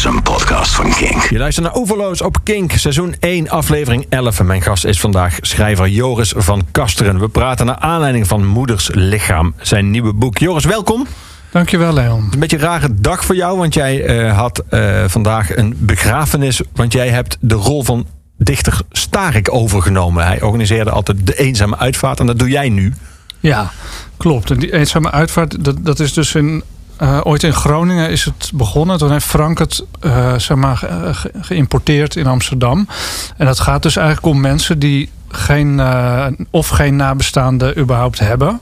is een podcast van Kink. Je luistert naar Overloos op Kink, seizoen 1, aflevering 11. En mijn gast is vandaag schrijver Joris van Kasteren. We praten naar aanleiding van Moeders Lichaam, zijn nieuwe boek. Joris, welkom. Dankjewel, Leon. Een beetje een rare dag voor jou, want jij eh, had eh, vandaag een begrafenis. Want jij hebt de rol van dichter Starik overgenomen. Hij organiseerde altijd de eenzame uitvaart en dat doe jij nu. Ja, klopt. En die eenzame uitvaart, dat, dat is dus in, eh, ooit in Groningen is het begonnen. Toen heeft Frank het eh, zeg maar, ge- geïmporteerd in Amsterdam. En dat gaat dus eigenlijk om mensen die geen, eh, of geen nabestaanden überhaupt hebben.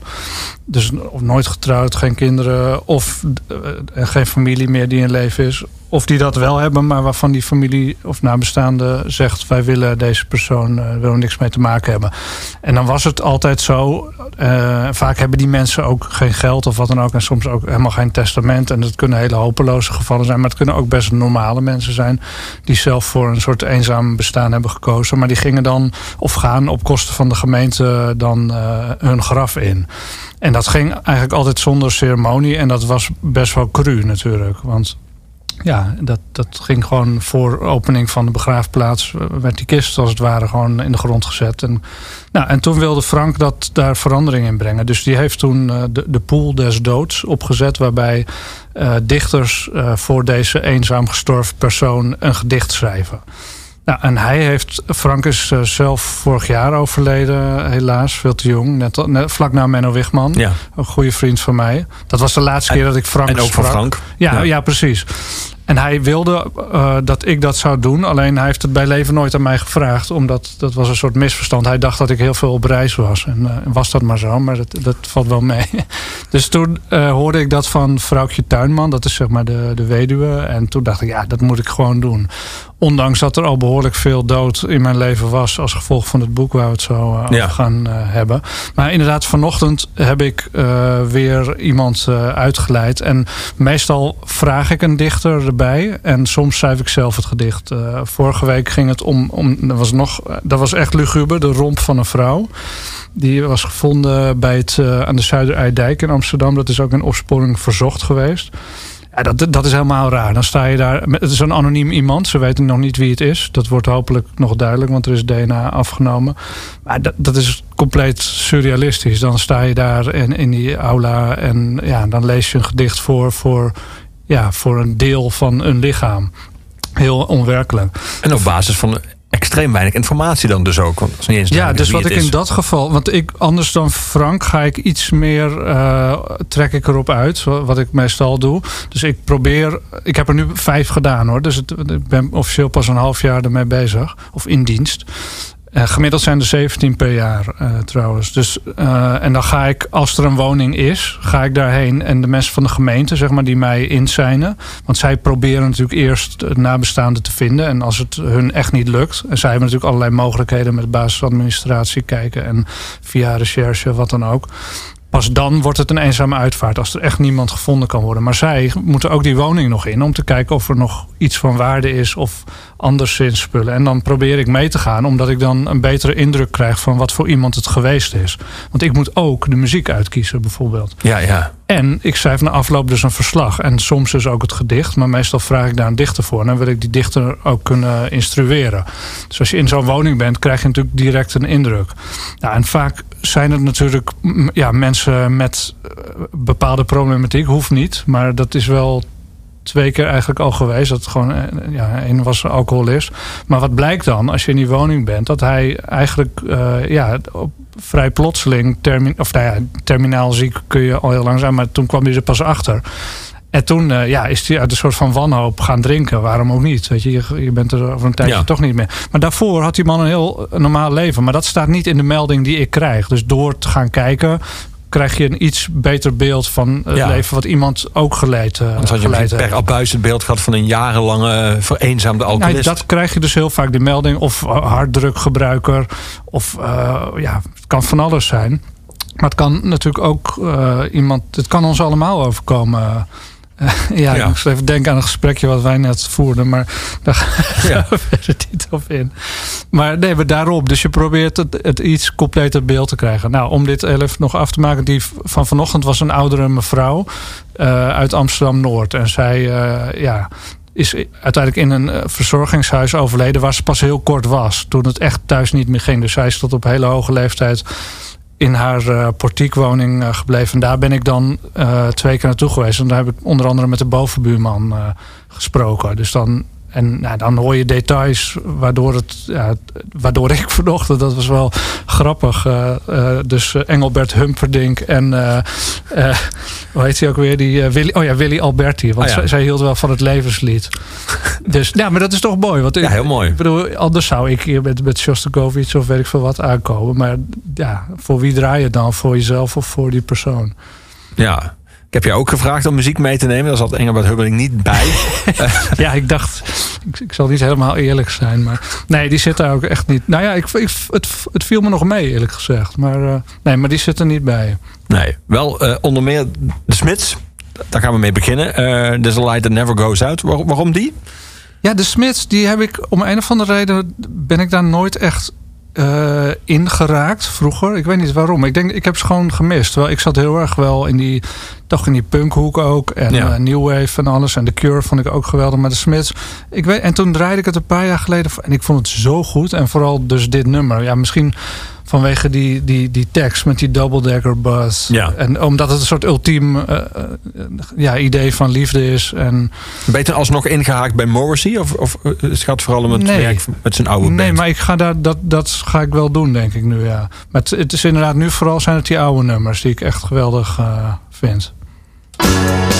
Dus of nooit getrouwd, geen kinderen of eh, geen familie meer die in leven is. Of die dat wel hebben, maar waarvan die familie of nabestaande zegt: wij willen deze persoon eh, willen niks mee te maken hebben. En dan was het altijd zo. eh, vaak hebben die mensen ook geen geld of wat dan ook. En soms ook helemaal geen testament. En dat kunnen hele hopeloze gevallen zijn. Maar het kunnen ook best normale mensen zijn. Die zelf voor een soort eenzaam bestaan hebben gekozen. Maar die gingen dan of gaan op kosten van de gemeente dan hun graf in. En dat ging eigenlijk altijd zonder ceremonie. En dat was best wel cru natuurlijk. Want ja, dat, dat ging gewoon voor opening van de begraafplaats. eh, werd die kist als het ware gewoon in de grond gezet. En, nou, en toen wilde Frank dat daar verandering in brengen. Dus die heeft toen eh, de, de pool des doods opgezet. Waarbij eh, dichters voor deze eenzaam gestorven persoon een gedicht schrijven. Nou, en hij heeft, Frank is eh, zelf vorig jaar overleden, helaas, veel te jong. Net, vlak na Menno Wigman, Ja. een goede vriend van mij. Dat was de laatste keer dat ik Frank En ook van sprak. Frank. Ja, Ja. ja. precies. En hij wilde eh, dat ik dat zou doen. Alleen hij heeft het bij leven nooit aan mij gevraagd. Omdat dat was een soort misverstand. Hij dacht dat ik heel veel op reis was. En eh, was dat maar zo. Maar dat, dat valt wel mee. Dus toen hoorde ik dat van vrouwtje Tuinman. Dat is zeg maar de, de weduwe. En toen dacht ik, ja, dat moet ik gewoon doen. Ondanks dat er al behoorlijk veel dood in mijn leven was. Als gevolg van het boek waar we het zo eh, Ja. over gaan eh, hebben. Maar inderdaad, vanochtend heb ik eh, weer iemand uitgeleid. En meestal vraag ik een dichter erbij. En soms schrijf ik zelf het gedicht. Vorige week ging het om. om dat, was nog, dat was echt luguber, de romp van een vrouw. Die was gevonden bij het, aan de Zuiderijdijk in Amsterdam. Dat is ook in opsporing verzocht geweest. Ja, dat, dat is helemaal raar. Dan sta je daar. Het is een anoniem iemand. Ze weten nog niet wie het is. Dat wordt hopelijk nog duidelijk, want er is DNA afgenomen. Maar dat, dat is compleet surrealistisch. Dan sta je daar in, in die aula en ja, dan lees je een gedicht voor, voor, ja, voor een deel van een lichaam. Heel onwerkelijk. En op basis van extreem weinig informatie dan dus ook. Want niet eens Ja, dus wat ik in dat geval, want ik anders dan Frank ga ik iets meer eh, trek ik erop uit, wat ik meestal doe. Dus ik probeer, ik heb er nu vijf gedaan hoor, dus het, ik ben officieel pas een half jaar ermee bezig of in dienst. Eh, gemiddeld zijn er 17 per jaar eh, trouwens. Dus, eh, en dan ga ik, als er een woning is, ga ik daarheen. En de mensen van de gemeente, zeg maar, die mij inzijnen. Want zij proberen natuurlijk eerst het nabestaande te vinden. En als het hun echt niet lukt. En zij hebben natuurlijk allerlei mogelijkheden met basisadministratie kijken. En via recherche, wat dan ook. Pas dan wordt het een eenzame uitvaart als er echt niemand gevonden kan worden. Maar zij moeten ook die woning nog in om te kijken of er nog iets van waarde is of anderszins spullen. En dan probeer ik mee te gaan, omdat ik dan een betere indruk krijg van wat voor iemand het geweest is. Want ik moet ook de muziek uitkiezen, bijvoorbeeld. Ja, ja. En ik schrijf na afloop dus een verslag. En soms dus ook het gedicht. Maar meestal vraag ik daar een dichter voor. En dan wil ik die dichter ook kunnen instrueren. Dus als je in zo'n woning bent, krijg je natuurlijk direct een indruk. Nou, en vaak zijn het natuurlijk mm, ja, mensen met eh, bepaalde problematiek. Hoeft niet, maar dat is wel twee keer eigenlijk al geweest. Dat gewoon, eh, ja, een was alcoholist. Maar wat blijkt dan als je in die woning bent? Dat hij eigenlijk eh, ja, op vrij plotseling, of nou ja, terminaal ziek kun je al heel lang zijn. Maar toen kwam hij er pas achter. En toen eh, ja, is hij uit een soort van wanhoop gaan drinken. Waarom ook niet? Weet je, je, je bent er over een tijdje Ja. toch niet meer. Maar daarvoor had die man een heel normaal leven. Maar dat staat niet in de melding die ik krijg. Dus door te gaan kijken krijg je een iets beter beeld van het Ja. leven wat iemand ook geleid, uh, Want had je heeft. per abuis het beeld gehad van een jarenlange eh, vereenzaamde Nou, alcoholist. dat krijg je dus heel vaak, die melding. Of harddrukgebruiker. Of uh, ja, het kan van alles zijn. Maar het kan natuurlijk ook uh, iemand... Het kan ons allemaal overkomen. Ja, ik moest even denken aan een gesprekje wat wij net voerden. Maar daar gaan we verder niet op in. Maar nee, maar daarop. Dus je probeert het, het iets completer beeld te krijgen. Nou, om dit even nog af te maken. Die van vanochtend was een oudere mevrouw uh, uit Amsterdam-Noord. En zij, uh, ja, is uiteindelijk in een verzorgingshuis overleden waar ze pas heel kort was. Toen het echt thuis niet meer ging. Dus zij is tot op hele hoge leeftijd in haar uh, portiekwoning gebleven. En daar ben ik dan twee keer naartoe geweest. En daar heb ik onder andere met de bovenbuurman gesproken. Dus dan en nou, dan hoor je details waardoor, het, ja, waardoor ik vanochtend, dat was wel grappig. Uh, uh, dus eh, Engelbert Humperdinck en hoe heet hij ook weer? Die, Willy, oh ja, Willy Alberti. Want oh zij, hield wel van het levenslied. dus ja, maar dat is toch mooi. Want ja, heel mooi. Ik bedoel, anders zou ik hier met, met Shostakovich of weet ik veel wat aankomen. Maar ja, voor wie draai je dan? Voor jezelf of voor die persoon? Ja, ik heb je ook gevraagd om muziek mee te nemen. Daar zat Engelbert Hubbering niet bij. ja, ik dacht, ik, ik, zal niet helemaal eerlijk zijn. Maar nee, die zit daar ook echt niet. Nou ja, ik, ik het, het viel me nog mee, eerlijk gezegd. Maar uh, nee, maar die zit er niet bij. Nee, wel uh, onder meer de Smits. Daar gaan we mee beginnen. Uh, There's a light that never goes out. Waar, waarom die? Ja, de Smits, die heb ik om een of andere reden ben ik daar nooit echt uh, ingeraakt vroeger. Ik weet niet waarom. Ik denk, ik heb ze gewoon gemist. Wel, ik zat heel erg wel in die, toch in die punkhoek ook. En ja. uh, New Wave en alles. En The Cure vond ik ook geweldig. Maar de Smiths. Ik weet, en toen draaide ik het een paar jaar geleden. En ik vond het zo goed. En vooral dus dit nummer. Ja, misschien Vanwege die, die, die tekst met die double-decker bus. Ja. En omdat het een soort ultiem uh, ja, idee van liefde is. En... Beter alsnog ingehaakt bij Morrissey? Of, of het gaat vooral om het nee. werk met zijn oude band? Nee, maar ik ga daar, dat, dat ga ik wel doen, denk ik nu, ja. Maar het, het is inderdaad nu vooral zijn het die oude nummers... die ik echt geweldig uh, vind. There's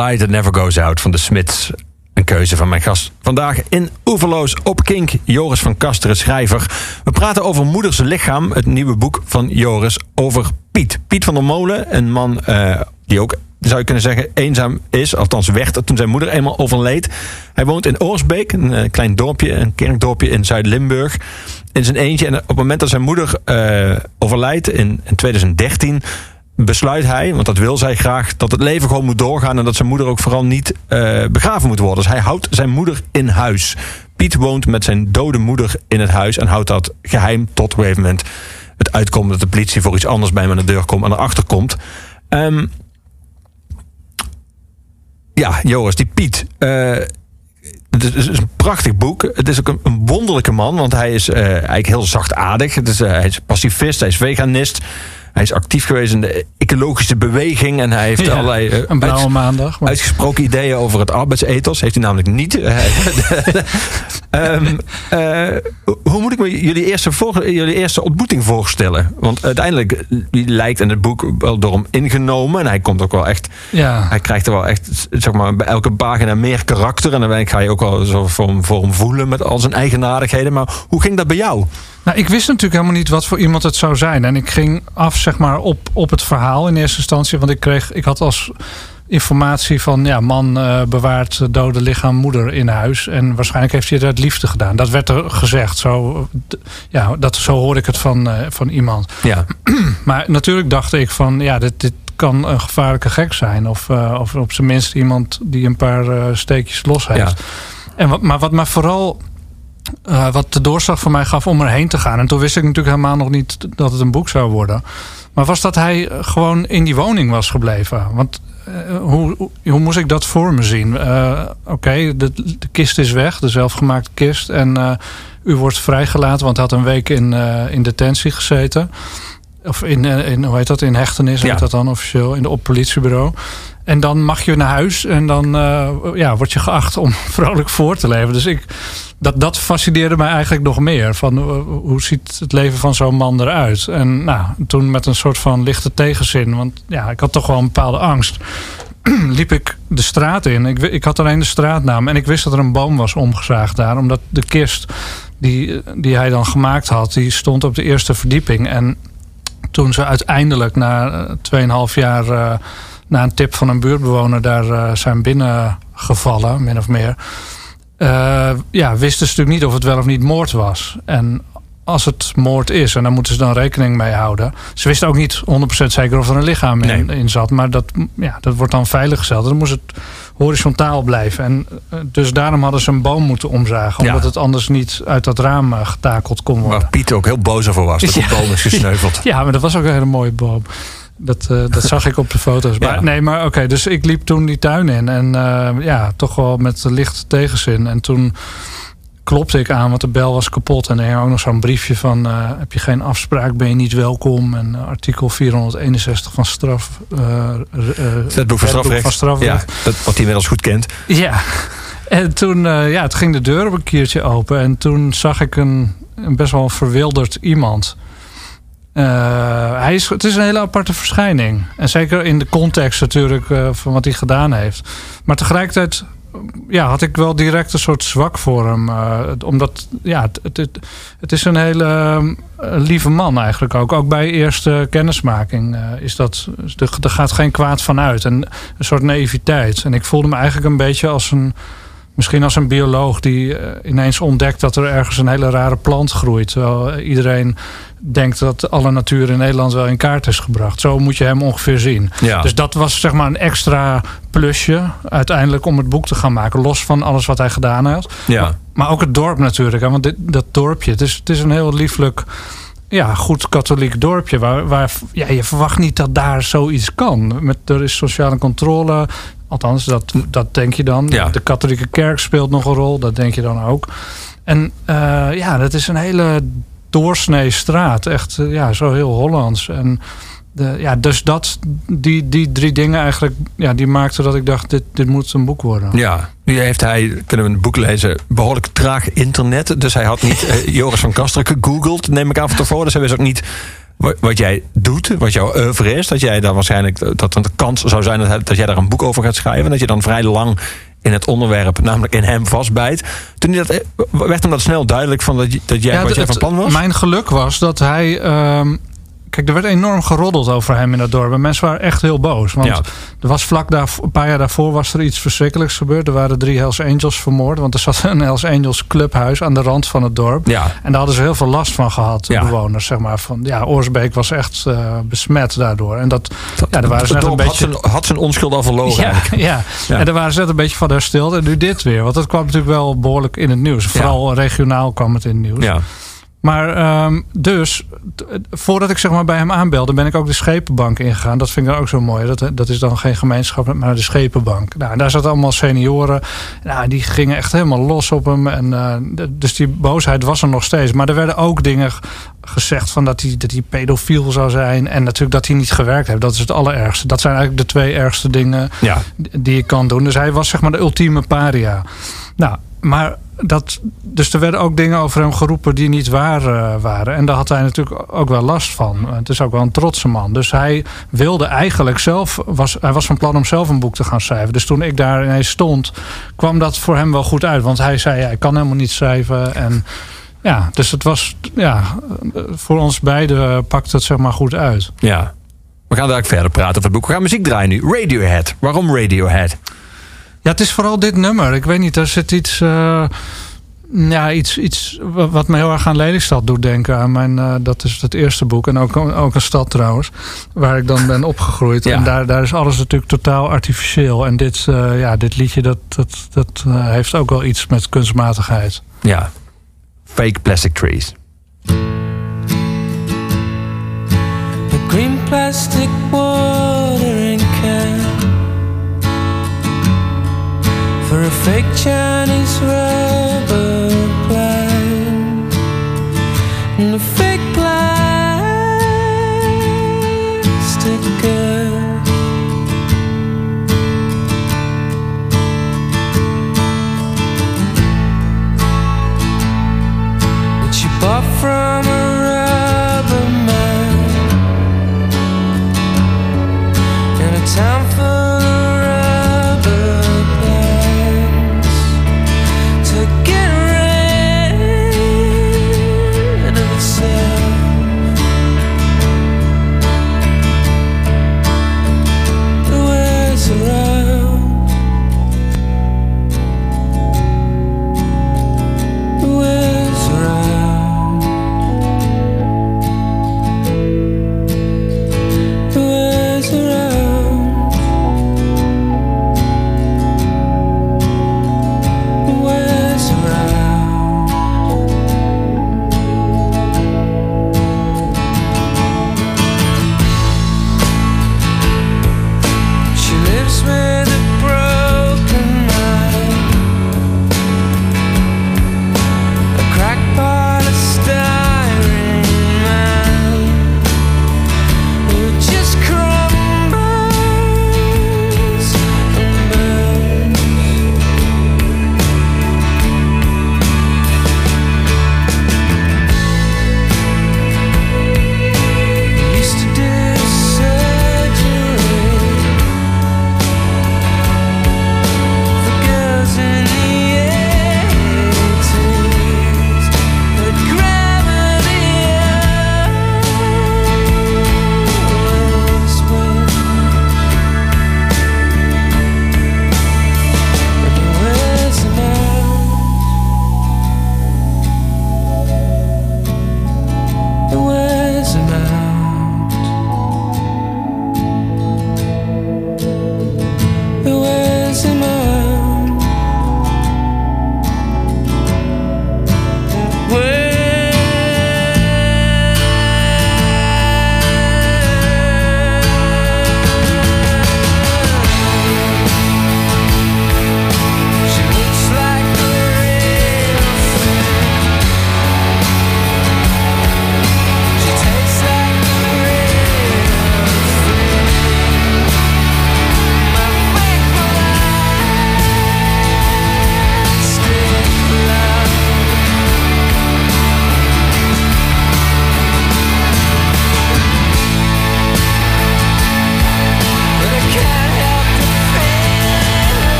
light that never goes out van de Smiths. Een keuze van mijn gast vandaag in Oeverloos op Kink. Joris van Kasteren, schrijver. We praten over Moeders Lichaam, het nieuwe boek van Joris over Piet. Piet van der Molen, een man uh, die ook zou je kunnen zeggen, eenzaam is. Althans werd toen zijn moeder eenmaal overleed. Hij woont in Oorsbeek, een uh, klein dorpje, een kerkdorpje in Zuid-Limburg. In zijn eentje. En op het moment dat zijn moeder uh, overlijdt in, in 2013 besluit hij, want dat wil zij graag, dat het leven gewoon moet doorgaan en dat zijn moeder ook vooral niet uh, begraven moet worden. Dus hij houdt zijn moeder in huis. Piet woont met zijn dode moeder in het huis en houdt dat geheim tot op een gegeven moment het uitkomt dat de politie voor iets anders bij hem aan de deur komt en erachter komt. Um, ja, Joris, die Piet. Uh, het is een prachtig boek. Het is ook een, wonderlijke man, want hij is uh, eigenlijk heel zachtaardig. Het is, hij is pacifist, hij is veganist. Hij is actief geweest in de ecologische beweging. En hij heeft Ja, allerlei uh, een blauwe uits- maandag. Maar uitgesproken ideeën over het arbeidsethos. Heeft hij namelijk niet. Ehm, eh, hoe moet ik me jullie eerste, voor, jullie eerste ontmoeting voorstellen? Want uiteindelijk die lijkt in het boek wel door hem ingenomen. En hij komt ook wel echt ja. hij krijgt er wel echt, zeg maar, bij elke pagina meer karakter. En dan ga je ook wel zo voor hem, voor hem voelen met al zijn eigenaardigheden. Maar hoe ging dat bij jou? Nou, ik wist natuurlijk helemaal niet wat voor iemand het zou zijn. En ik ging af zeg maar, op, op het verhaal in eerste instantie. Want ik, kreeg, ik had als informatie van... ja, man uh, bewaart dode lichaam moeder in huis. En waarschijnlijk heeft hij het uit liefde gedaan. Dat werd er gezegd. Zo, ja, dat, zo hoor ik het van, uh, van iemand. Ja. Maar natuurlijk dacht ik van... ja, dit, dit kan een gevaarlijke gek zijn. Of, uh, of op zijn minst iemand die een paar steekjes los heeft. Ja. En wat, maar wat mij vooral uh, wat de doorslag voor mij gaf om erheen te gaan. En toen wist ik natuurlijk helemaal nog niet dat het een boek zou worden. Maar was dat hij gewoon in die woning was gebleven. Want uh, hoe, hoe moest ik dat voor me zien? Uh, Oké, okay, de, de, kist is weg, de zelfgemaakte kist. En u wordt vrijgelaten, want hij had een week in, in detentie gezeten. Of in, in, hoe heet dat, in hechtenis, ja. heet dat dan officieel, in de, op politiebureau. En dan mag je naar huis en dan ja, word je geacht om vrolijk voor te leven. Dus ik, dat, dat fascineerde mij eigenlijk nog meer. Van uh, hoe ziet het leven van zo'n man eruit? En nou, toen met een soort van lichte tegenzin. Want ja, ik had toch wel een bepaalde angst. liep ik de straat in. Ik, ik had alleen de straatnaam. En ik wist dat er een boom was omgezaagd daar. Omdat de kist die, die hij dan gemaakt had... die stond op de eerste verdieping. En toen ze uiteindelijk na 2,5 jaar... Uh, na een tip van een buurtbewoner daar uh, zijn binnengevallen, min of meer... Uh, ja, wisten ze natuurlijk niet of het wel of niet moord was. En als het moord is, en daar moeten ze dan rekening mee houden. Ze wisten ook niet 100% zeker of er een lichaam in, nee. in zat. Maar dat, ja, dat wordt dan veilig gesteld. Dan moest het horizontaal blijven. En uh, dus daarom hadden ze een boom moeten omzagen. Omdat ja. het anders niet uit dat raam getakeld kon worden. Waar Piet ook heel boos over was. Dat ja. de boom is gesneuveld. Ja, maar dat was ook een hele mooie boom. Dat, uh, dat zag ik op de foto's. Maar. Nee, maar oké. Okay, dus ik liep toen die tuin in. En uh, ja, toch wel met licht tegenzin. En toen klopte ik aan, want de bel was kapot. En er hing ook nog zo'n briefje van... Uh, heb je geen afspraak, ben je niet welkom. En artikel 461 van straf... het boek van strafrecht. Van strafrecht. Ja, dat, wat hij inmiddels goed kent. Ja. En toen ja, het ging de deur op een keertje open. En toen zag ik een, een best wel verwilderd iemand... Uh, hij is, het is een hele aparte verschijning. En zeker in de context natuurlijk uh, van wat hij gedaan heeft. Maar tegelijkertijd ja, had ik wel direct een soort zwak voor hem. Uh, omdat ja, het, het, is een hele lieve man eigenlijk ook. Ook bij eerste kennismaking is dat, er gaat geen kwaad van uit. En een soort naïviteit. En ik voelde me eigenlijk een beetje als een... Misschien als een bioloog die uh, ineens ontdekt dat er ergens een hele rare plant groeit. Terwijl iedereen denkt dat alle natuur in Nederland wel in kaart is gebracht. Zo moet je hem ongeveer zien. Ja. Dus dat was zeg maar een extra plusje uiteindelijk om het boek te gaan maken. Los van alles wat hij gedaan had. Ja. Maar, maar ook het dorp natuurlijk. Hè, want dit, dat dorpje, het is, het is een heel lieflijk ja, goed katholiek dorpje. Waar, waar ja, je verwacht niet dat daar zoiets kan. Met, er is sociale controle. Althans, dat, dat denk je dan. Ja. De katholieke kerk speelt nog een rol. Dat denk je dan ook. En uh, ja, dat is een hele doorsnee straat. Echt uh, ja, zo heel Hollands. En de, ja, dus dat, die, die drie dingen eigenlijk, ja, die maakten dat ik dacht, dit, dit moet een boek worden. Ja, nu heeft hij, kunnen we een boek lezen, behoorlijk traag internet. Dus hij had niet uh, Joris van Kasteren gegoogeld, neem ik aan van tevoren. Dus hij wist ook niet wat, jij doet, wat jouw oeuvre is, dat jij dan waarschijnlijk dat een kans zou zijn dat, dat jij daar een boek over gaat schrijven. En dat je dan vrij lang in het onderwerp, namelijk in hem vastbijt. Toen dat, eh, werd hem dat snel duidelijk van dat, dat jij, wat jij van plan was? Mijn geluk was dat hij ehm, Kijk, er werd enorm geroddeld over hem in dat dorp. En mensen waren echt heel boos. Want er was vlak daar, een paar jaar daarvoor was er iets verschrikkelijks gebeurd. Er waren drie Hells Angels vermoord. Want er zat een Hells Angels clubhuis aan de rand van het dorp. Ja. En daar hadden ze heel veel last van gehad, de bewoners. Zeg maar. van, ja, Oorsbeek was echt uh, besmet daardoor. En dat, ja, daar waren ze net een beetje... Had zijn, had zijn onschuld al verloren ja, ja, ja, en daar waren ze net een beetje van hersteld. En nu dit weer. Want dat kwam natuurlijk wel behoorlijk in het nieuws. Vooral regionaal kwam het in het nieuws. Ja. Maar um, dus, voordat ik zeg maar bij hem aanbelde, ben ik ook de schepenbank ingegaan. Dat vind ik dan ook zo mooi. Dat, dat is dan geen gemeenschap, maar de schepenbank. Nou, daar zaten allemaal senioren. Nou, die gingen echt helemaal los op hem. En, uh, dus die boosheid was er nog steeds. Maar er werden ook dingen gezegd van dat hij, dat hij pedofiel zou zijn. En natuurlijk dat hij niet gewerkt heeft. Dat is het allerergste. Dat zijn eigenlijk de twee ergste dingen ja. die je kan doen. Dus hij was zeg maar de ultieme paria. Nou, maar dat, dus er werden ook dingen over hem geroepen die niet waar uh, waren. En daar had hij natuurlijk ook wel last van. Het is ook wel een trotse man. Dus hij wilde eigenlijk zelf, was, hij was van plan om zelf een boek te gaan schrijven. Dus toen ik daar ineens stond, kwam dat voor hem wel goed uit. Want hij zei, ja, ik kan helemaal niet schrijven. En ja, dus het was, ja, voor ons beiden pakt het zeg maar goed uit. Ja, we gaan daar verder praten over het boek. We gaan muziek draaien nu. Radiohead. Waarom Radiohead? Ja, het is vooral dit nummer. Ik weet niet, er zit iets... Uh, ja, iets, iets wat me heel erg aan Lelystad doet denken. Aan mijn, uh, dat is het eerste boek. En ook, ook een stad trouwens. Waar ik dan ben opgegroeid. Ja. En daar, daar is alles natuurlijk totaal artificieel. En dit, uh, ja, dit liedje dat, dat, dat heeft ook wel iets met kunstmatigheid. Ja, fake plastic trees. The green plastic watering fake Chinese rubber plant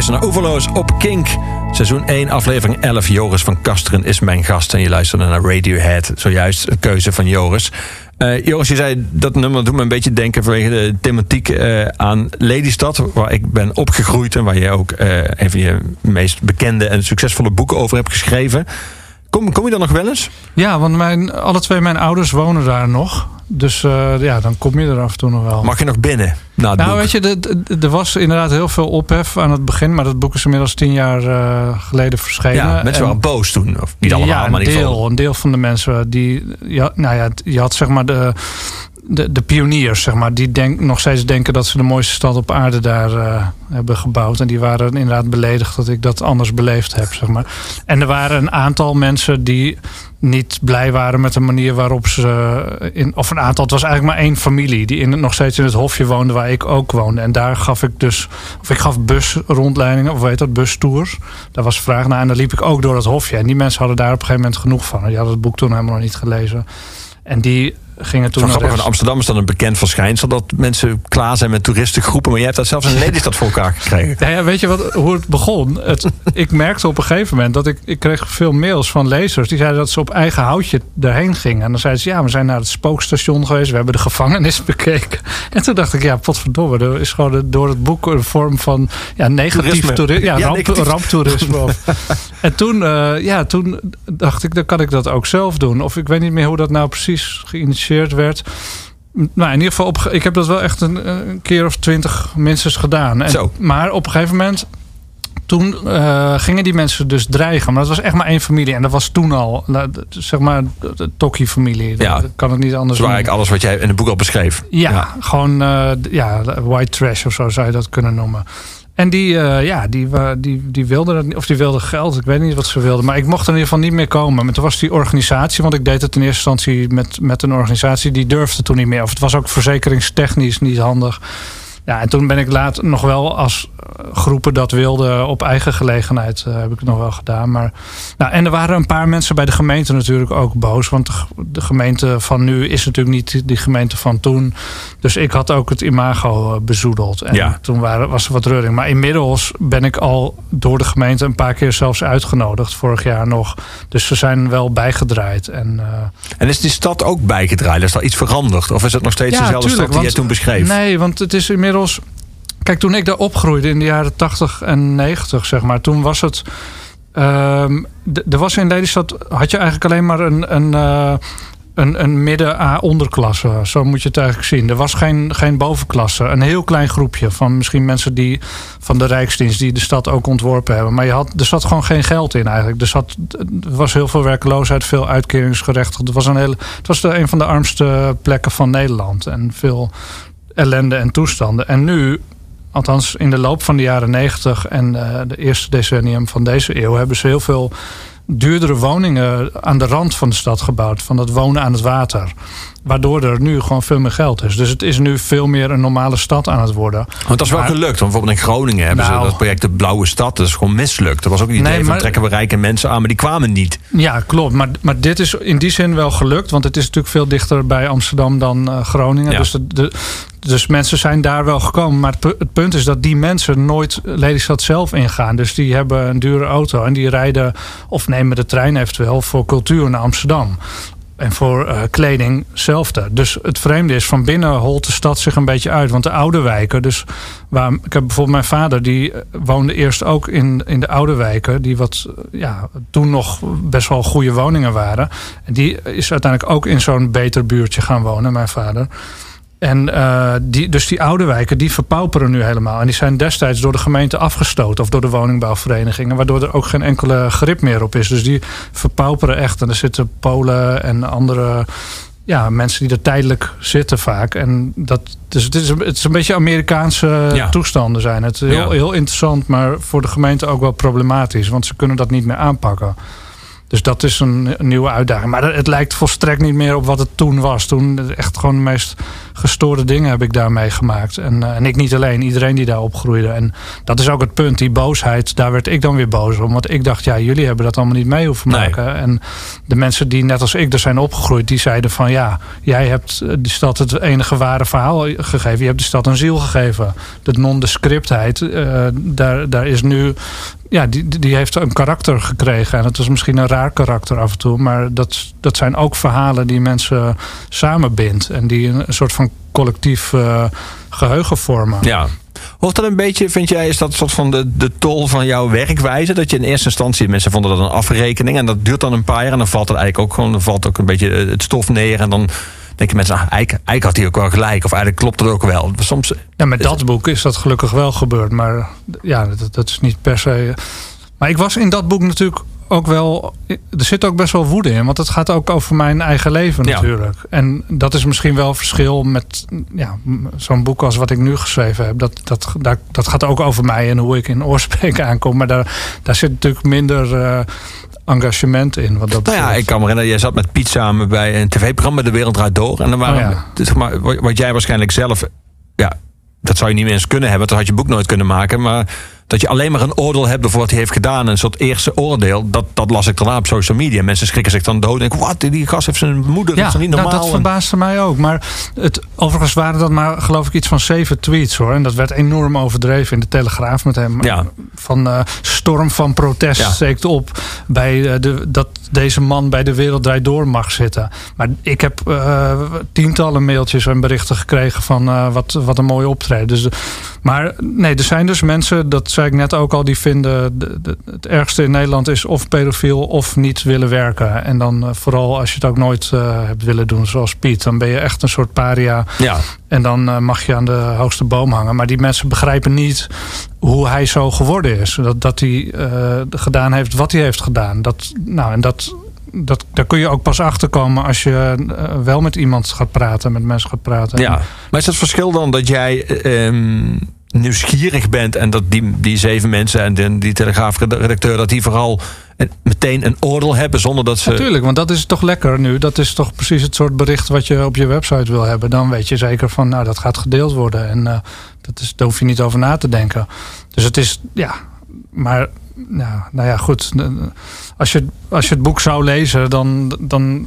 luistert naar Overloos op Kink. Seizoen 1, aflevering 11. Joris van Kasteren is mijn gast. En je luisterde naar Radiohead. Zojuist een keuze van Joris. Uh, Joris, je zei dat nummer doet me een beetje denken vanwege de thematiek uh, aan Lelystad, waar ik ben opgegroeid en waar je ook uh, een van je meest bekende en succesvolle boeken over hebt geschreven. Kom, kom je dan nog wel eens? Ja, want mijn, alle twee mijn ouders wonen daar nog. Dus ja, dan kom je er af en toe nog wel. Mag je nog binnen? Nou, nou weet je, er was inderdaad heel veel ophef aan het begin. Maar dat boek is inmiddels tien jaar uh, geleden verschenen. Ja, mensen waren boos toen. Of niet allemaal, ja, een maar deel, een deel van de mensen. Die, ja, nou ja, je had zeg maar de de, de pioniers, zeg maar, die denk, nog steeds denken dat ze de mooiste stad op aarde daar uh, hebben gebouwd. En die waren inderdaad beledigd dat ik dat anders beleefd heb, zeg maar. En er waren een aantal mensen die niet blij waren met de manier waarop ze. Eh, in, of een aantal, het was eigenlijk maar één familie die in, nog steeds in het hofje woonde waar ik ook woonde. En daar gaf ik dus. Of ik gaf busrondleidingen, of weet dat, bustours. Daar was vraag naar. En dan liep ik ook door het hofje. En die mensen hadden daar op een gegeven moment genoeg van. Die hadden het boek toen helemaal nog niet gelezen. En die gingen toen. Grappig, in Amsterdam is dan een bekend verschijnsel dat mensen klaar zijn met toeristengroepen. Maar jij hebt dat zelfs in Lelystad voor elkaar gekregen. Ja, ja, weet je wat, hoe het begon? Het, ik merkte op een gegeven moment dat ik, ik kreeg veel mails van lezers. Die zeiden dat ze op eigen houtje erheen gingen. En dan zeiden ze, ja, we zijn naar het spookstation geweest. We hebben de gevangenis bekeken. En toen dacht ik, ja, potverdomme. Er is gewoon door het boek een vorm van ja, negatief toerisme. Ja, ramp, ramptoerisme. en toen, uh, ja, toen dacht ik, dan kan ik dat ook zelf doen. Of ik weet niet meer hoe dat nou precies geïnitieerd werd. Nou, in ieder geval, op, ik heb dat wel echt een, een keer of twintig minstens gedaan. En, Zo. Maar op een gegeven moment toen uh, gingen die mensen dus dreigen. Maar dat was echt maar één familie. En dat was toen al, zeg maar, de Tokkie-familie. Ja, kan het niet anders doen. eigenlijk alles wat jij in het boek al beschreef. Ja, ja. gewoon uh, ja, white trash of zo zou je dat kunnen noemen. En die, uh, ja, die, die, die wilde dat of die wilde geld. Ik weet niet wat ze wilden. Maar ik mocht er in ieder geval niet meer komen. Maar toen was die organisatie, want ik deed het in eerste instantie met, met een organisatie, die durfde toen niet meer. Of het was ook verzekeringstechnisch niet handig. Ja, en toen ben ik laat nog wel als groepen dat wilden op eigen gelegenheid uh, heb ik het nog wel gedaan. Maar, nou, en er waren een paar mensen bij de gemeente natuurlijk ook boos. Want de, de gemeente van nu is natuurlijk niet die gemeente van toen. Dus ik had ook het imago uh, bezoedeld. En ja. toen waren, was er wat reuring. Maar inmiddels ben ik al door de gemeente een paar keer zelfs uitgenodigd. Vorig jaar nog. Dus ze zijn wel bijgedraaid. En, en is die stad ook bijgedraaid? Is er iets veranderd? Of is het nog steeds ja, dezelfde tuurlijk, stad die jij toen beschreef? Nee, want het is inmiddels Kijk, toen ik daar opgroeide in de jaren 80 en 90, zeg maar, toen was het. Um, er was in Lelystad had je eigenlijk alleen maar een, een, uh, een, een midden-A-onderklasse. Zo moet je het eigenlijk zien. Er was geen, geen bovenklasse. Een heel klein groepje van misschien mensen die van de Rijksdienst die de stad ook ontworpen hebben. Maar je had, er zat gewoon geen geld in eigenlijk. Er, zat, was heel veel werkloosheid, veel uitkeringsgerechtigd. Het was, een, hele, het was een van de armste plekken van Nederland. En veel ellende en toestanden. En nu, althans in de loop van de jaren 90 en uh, de eerste decennium van deze eeuw, hebben ze heel veel duurdere woningen aan de rand van de stad gebouwd. Van dat wonen aan het water. Waardoor er nu gewoon veel meer geld is. Dus het is nu veel meer een normale stad aan het worden. Want dat is wel gelukt. Want bijvoorbeeld in Groningen hebben nou, ze dat project De Blauwe Stad. Dat is gewoon mislukt. Dat was ook een idee nee, van trekken we rijke mensen aan. Maar die kwamen niet. Ja, klopt. Maar, maar dit is in die zin wel gelukt. Want het is natuurlijk veel dichter bij Amsterdam dan uh, Groningen. Ja. Dus, de, de, dus mensen zijn daar wel gekomen. Maar het, punt is dat die mensen nooit Lelystad zelf ingaan. Dus die hebben een dure auto. En die rijden of nemen de trein eventueel voor cultuur naar Amsterdam En voor uh, kleding hetzelfde. Dus het vreemde is, van binnen holt de stad zich een beetje uit. Want de oude wijken, dus waar, ik heb bijvoorbeeld mijn vader, die woonde eerst ook in, in de oude wijken, die wat ja, toen nog best wel goede woningen waren. En die is uiteindelijk ook in zo'n beter buurtje gaan wonen, mijn vader. En uh, die, dus die oude wijken, die verpauperen nu helemaal. En die zijn destijds door de gemeente afgestoten of door de woningbouwverenigingen, waardoor er ook geen enkele grip meer op is. Dus die verpauperen echt. En er zitten Polen en andere ja, mensen die er tijdelijk zitten vaak. En dat, dus het, is, het is een beetje Amerikaanse toestanden zijn. Het heel, heel interessant, maar voor de gemeente ook wel problematisch. Want ze kunnen dat niet meer aanpakken. Dus dat is een, nieuwe uitdaging. Maar het lijkt volstrekt niet meer op wat het toen was. Toen echt gewoon de meest gestoorde dingen heb ik daar meegemaakt. En, uh, en ik niet alleen, iedereen die daar opgroeide. En dat is ook het punt, die boosheid, daar werd ik dan weer boos om. Want ik dacht, ja, jullie hebben dat allemaal niet mee hoeven maken. En de mensen die net als ik er zijn opgegroeid, die zeiden van ja, jij hebt de stad het enige ware verhaal gegeven. Je hebt de stad een ziel gegeven. De nondescriptheid, uh, daar, daar is nu ja, die, die heeft een karakter gekregen. En het was misschien een raar karakter af en toe. Maar dat, dat zijn ook verhalen die mensen samenbindt. En die een, soort van collectief uh, geheugen vormen. Ja. Hoort dat een beetje, vind jij, is dat soort van de, de tol van jouw werkwijze? Dat je in eerste instantie, mensen vonden dat een afrekening. En dat duurt dan een paar jaar. En dan valt het eigenlijk ook gewoon, dan valt ook een beetje het stof neer. En dan denken mensen, ah, eigenlijk, had hij ook wel gelijk. Of eigenlijk klopt het ook wel. Soms, ja, met dat boek is dat gelukkig wel gebeurd. Maar ja, dat, dat is niet per se... Maar ik was in dat boek natuurlijk ook wel. Er zit ook best wel woede in. Want het gaat ook over mijn eigen leven natuurlijk. En dat is misschien wel verschil met ja, zo'n boek als wat ik nu geschreven heb. Dat, dat, dat, dat gaat ook over mij en hoe ik in oorspreken aankom. Maar daar, daar zit natuurlijk minder. Uh, engagement in. Wat dat nou ja, ik kan me herinneren, jij zat met Piet samen bij een tv-programma De Wereld Draait Door. En dan waren, oh ja. zeg maar, wat jij waarschijnlijk zelf, ja, dat zou je niet meer eens kunnen hebben, dat had je boek nooit kunnen maken. Maar dat je alleen maar een oordeel hebt over wat hij heeft gedaan. Een soort eerste oordeel. Dat, dat las ik daarna op social media. Mensen schrikken zich dan dood. En ik, wat, die gast heeft zijn moeder. Ja, dat is niet normaal. Nou, dat verbaasde mij ook. Maar het, overigens waren dat maar, geloof ik, iets van zeven tweets hoor. En dat werd enorm overdreven in de Telegraaf met hem. Ja. Van uh, storm van protest ja. steekt op. Bij uh, de, dat deze man bij de Wereld Draait Door mag zitten. Maar ik heb uh, tientallen mailtjes en berichten gekregen van wat, wat een mooie optreden. Dus, maar nee, er zijn dus mensen, dat zei ik net ook al, die vinden de, de, het ergste in Nederland is of pedofiel of niet willen werken. En dan uh, vooral als je het ook nooit uh, hebt willen doen, zoals Piet, dan ben je echt een soort paria. Ja. En dan uh, mag je aan de hoogste boom hangen. Maar die mensen begrijpen niet hoe hij zo geworden is. Dat, dat hij gedaan heeft wat hij heeft gedaan. Dat, nou, en dat, dat, daar kun je ook pas achter komen als je wel met iemand gaat praten, met mensen gaat praten. Ja, maar is het verschil dan dat jij ehm, nieuwsgierig bent en dat die, die zeven mensen en die, die telegraafredacteur, dat die vooral meteen een oordeel hebben zonder dat ze. Natuurlijk, want dat is toch lekker nu. Dat is toch precies het soort bericht wat je op je website wil hebben. Dan weet je zeker van, nou, dat gaat gedeeld worden. En uh, dat is, daar hoef je niet over na te denken. Dus het is, ja, maar nou, nou ja, goed. Als je, als je het boek zou lezen, dan, dan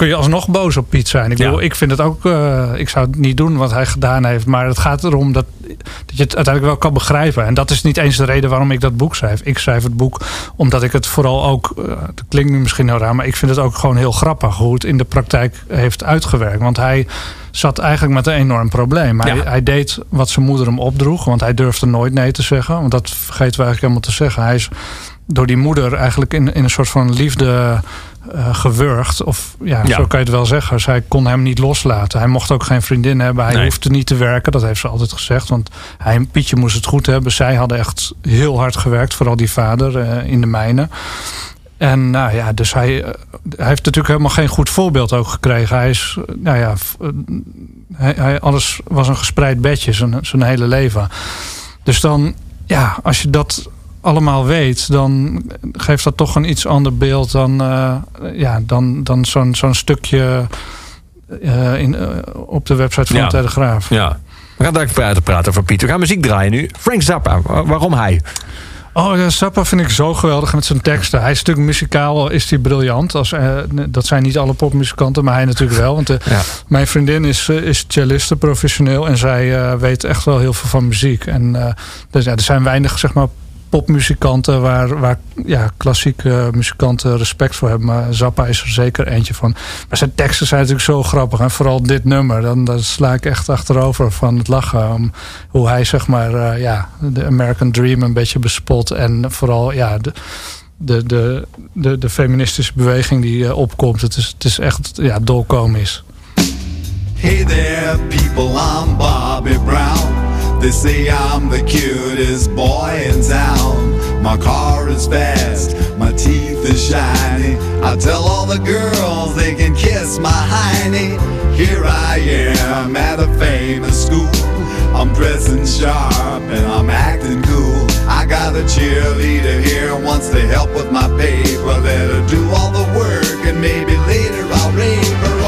kun je alsnog boos op Piet zijn. Ik, bedoel, ik vind het ook, uh, ik zou het niet doen wat hij gedaan heeft. Maar het gaat erom dat, dat je het uiteindelijk wel kan begrijpen. En dat is niet eens de reden waarom ik dat boek schrijf. Ik schrijf het boek omdat ik het vooral ook, uh, dat klinkt nu misschien heel raar, maar ik vind het ook gewoon heel grappig hoe het in de praktijk heeft uitgewerkt. Want hij zat eigenlijk met een enorm probleem. Hij, hij deed wat zijn moeder hem opdroeg, want hij durfde nooit nee te zeggen. Want dat vergeten we eigenlijk helemaal te zeggen. Hij is door die moeder eigenlijk in, in een soort van liefde uh, gewurgd. Of ja, zo kan je het wel zeggen. Zij kon hem niet loslaten. Hij mocht ook geen vriendin hebben. Hij hoefde niet te werken. Dat heeft ze altijd gezegd. Want hij en Pietje moest het goed hebben. Zij hadden echt heel hard gewerkt. Vooral die vader uh, in de mijnen. En nou ja, dus hij, uh, hij heeft natuurlijk helemaal geen goed voorbeeld ook gekregen. Hij is, nou ja, hij, hij, alles was een gespreid bedje zijn, zijn hele leven. Dus dan, ja, als je dat allemaal weet, dan geeft dat toch een iets ander beeld dan, uh, ja, dan, dan zo'n zo'n stukje uh, in, uh, op de website van ja. de Telegraaf. Ja. We gaan daar verder praten over Pieter. We gaan muziek draaien nu. Frank Zappa, waarom hij? Oh, ja, Zappa vind ik zo geweldig met zijn teksten. Hij is natuurlijk muzikaal, is hij briljant. Als, dat zijn niet alle popmuzikanten, maar hij natuurlijk wel. Want de, ja. mijn vriendin is, is celliste professioneel en zij uh, weet echt wel heel veel van muziek. En dus, ja, er zijn weinig zeg maar, popmuzikanten waar, waar ja, klassieke muzikanten respect voor hebben. Maar Zappa is er zeker eentje van. Maar zijn teksten zijn natuurlijk zo grappig. En vooral dit nummer, dan, dan sla ik echt achterover van het lachen. Om hoe hij zeg maar uh, ja, de American Dream een beetje bespot. En vooral ja, de, de, de, de, de feministische beweging die uh, opkomt. Het is, het is echt ja, dolkomisch. Hey there people, I'm Bobby Brown. They say I'm the cutest boy in town. My car is fast, my teeth are shiny. I tell all the girls they can kiss my hiney. Here I am at a famous school. I'm dressing sharp and I'm acting cool. I got a cheerleader here wants to help with my paper. Let her do all the work and maybe later I'll rape her.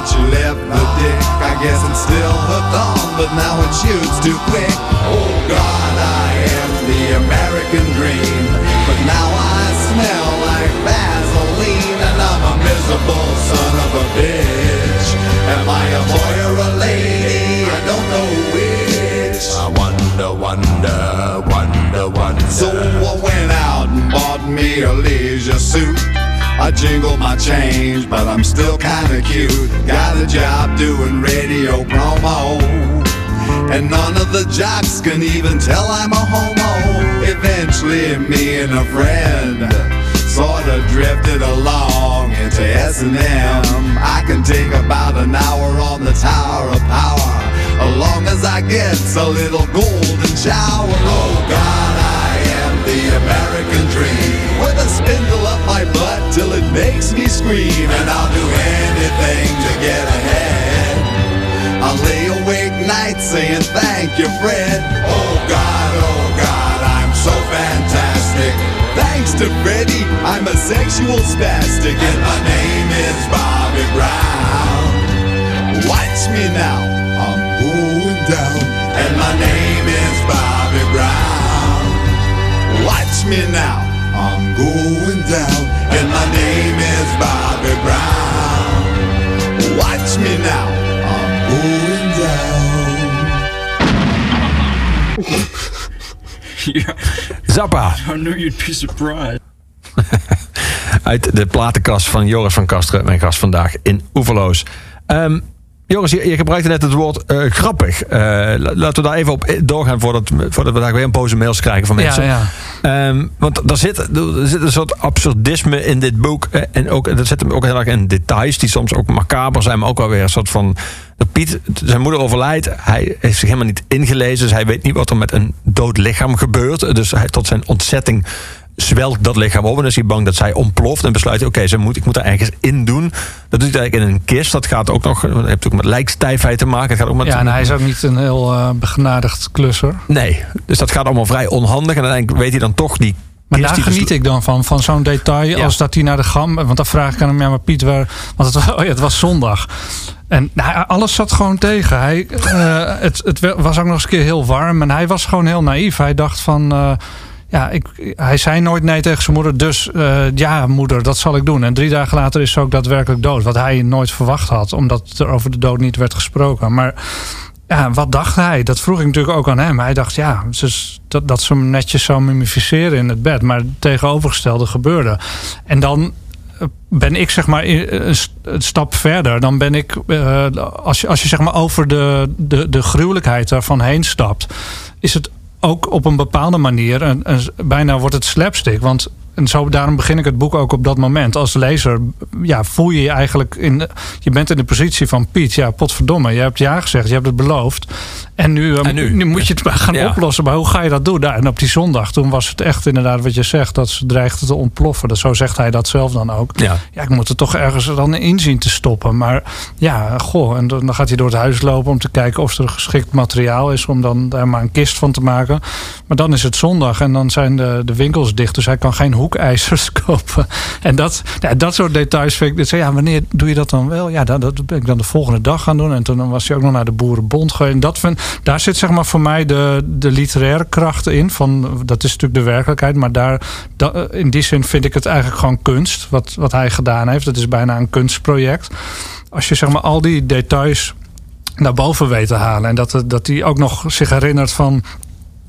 But she left the dick. I guess it's still hooked on but now it shoots too quick. Oh God, I am the American dream. But now I smell like Vaseline And I'm a miserable son of a bitch. Am I a boy or a lady? I don't know which. I wonder, wonder, wonder, wonder. So I went out and bought me a leisure suit I jingle my change, but I'm still kinda cute. Got a job doing radio promo. And none of the jocks can even tell I'm a homo. Eventually me and a friend Sorta drifted along into S&M I can take about an hour on the Tower of Power As long as I get a little golden shower. Oh God, I the American dream. With a spindle up my butt till it makes me scream And I'll do anything to get ahead. I'll lay awake nights saying thank you, Fred. Oh God, oh God, I'm so fantastic. Thanks to Freddie, I'm a sexual spastic And my name is Bobby Brown. Watch me now, I'm going down And my name is Bobby Brown Watch me now, I'm going down And my name is Bobby Brown Watch me now, I'm going down ja. Zappa. I knew you'd be surprised. Uit de platenkast van Joris van Kasteren, mijn gast vandaag in Oeverloos. Um, Joris, je, je, gebruikte net het woord uh, grappig. Uh, laten we daar even op doorgaan voordat, voordat we daar weer een boze mails krijgen van mensen. Ja, ja. Um, want er zit, er zit een soort absurdisme in dit boek. En ook, dat zit hem ook heel erg in details die soms ook macaber zijn, maar ook wel weer een soort van. Piet, zijn moeder overlijdt. Hij heeft zich helemaal niet ingelezen. Dus hij weet niet wat er met een dood lichaam gebeurt. Dus hij, tot zijn ontzetting zwelt dat lichaam op en is hij bang dat zij ontploft en besluit: oké, okay, moet, ik moet daar ergens in doen. Dat doet hij eigenlijk in een kist. Dat gaat ook nog, dat heeft ook met lijkstijfheid te maken. Het gaat ook met, ja, en hij is ook niet een heel uh, begenadigd klusser. Nee, dus dat gaat allemaal vrij onhandig. En uiteindelijk weet hij dan toch die maar daar geniet ik dan van, van zo'n detail. Als dat hij naar de gam. Want dan vraag ik aan hem, ja, maar Piet, waar. Want het, oh ja, het was zondag. En nou, alles zat gewoon tegen. Hij, uh, het, het was ook nog eens een keer heel warm. En hij was gewoon heel naïef. Hij dacht van. Uh, ja, ik, hij zei nooit nee tegen zijn moeder. Dus uh, ja, moeder, dat zal ik doen. En drie dagen later is ze ook daadwerkelijk dood. Wat hij nooit verwacht had, omdat er over de dood niet werd gesproken. Maar ja, wat dacht hij? Dat vroeg ik natuurlijk ook aan hem. Hij dacht, ja, dat, dat ze hem netjes zou mummificeren in het bed. Maar het tegenovergestelde gebeurde. En dan eh, ben ik zeg maar een, stap verder. Dan ben ik, als, je, als je zeg maar over de, de, de gruwelijkheid daarvan heen stapt, is het ook op een bepaalde manier, een, bijna wordt het slapstick. Want en zo, daarom begin ik het boek ook op dat moment. Als lezer ja, voel je je eigenlijk in. Je bent in de positie van Piet. Ja, potverdomme. Je hebt ja gezegd, je hebt het beloofd. En nu, En nu? nu moet je het maar gaan Ja. oplossen. Maar hoe ga je dat doen? Nou, en op die zondag, toen was het echt inderdaad wat je zegt, dat ze dreigde te ontploffen. Dat, zo zegt hij dat zelf dan ook. Ja. Ja, ik moet er toch ergens dan in zien te stoppen. Maar ja, goh. En dan gaat hij door het huis lopen om te kijken of er geschikt materiaal is. Om dan daar maar een kist van te maken. Maar dan is het zondag en dan zijn de, de winkels dicht. Dus hij kan geen hoekijzers kopen. En dat, ja, dat soort details vind ik. Dus ja, wanneer doe je dat dan wel? Ja, dat, dat ben ik dan de volgende dag gaan doen. En toen was hij ook nog naar de Boerenbond. En dat daar zit zeg maar voor mij de, de literaire kracht in. Van, dat is natuurlijk de werkelijkheid. Maar daar, da- in die zin vind ik het eigenlijk gewoon kunst. Wat, wat hij gedaan heeft. Het is bijna een kunstproject. Als je zeg maar al die details naar boven weet te halen. En dat, dat hij ook nog zich herinnert van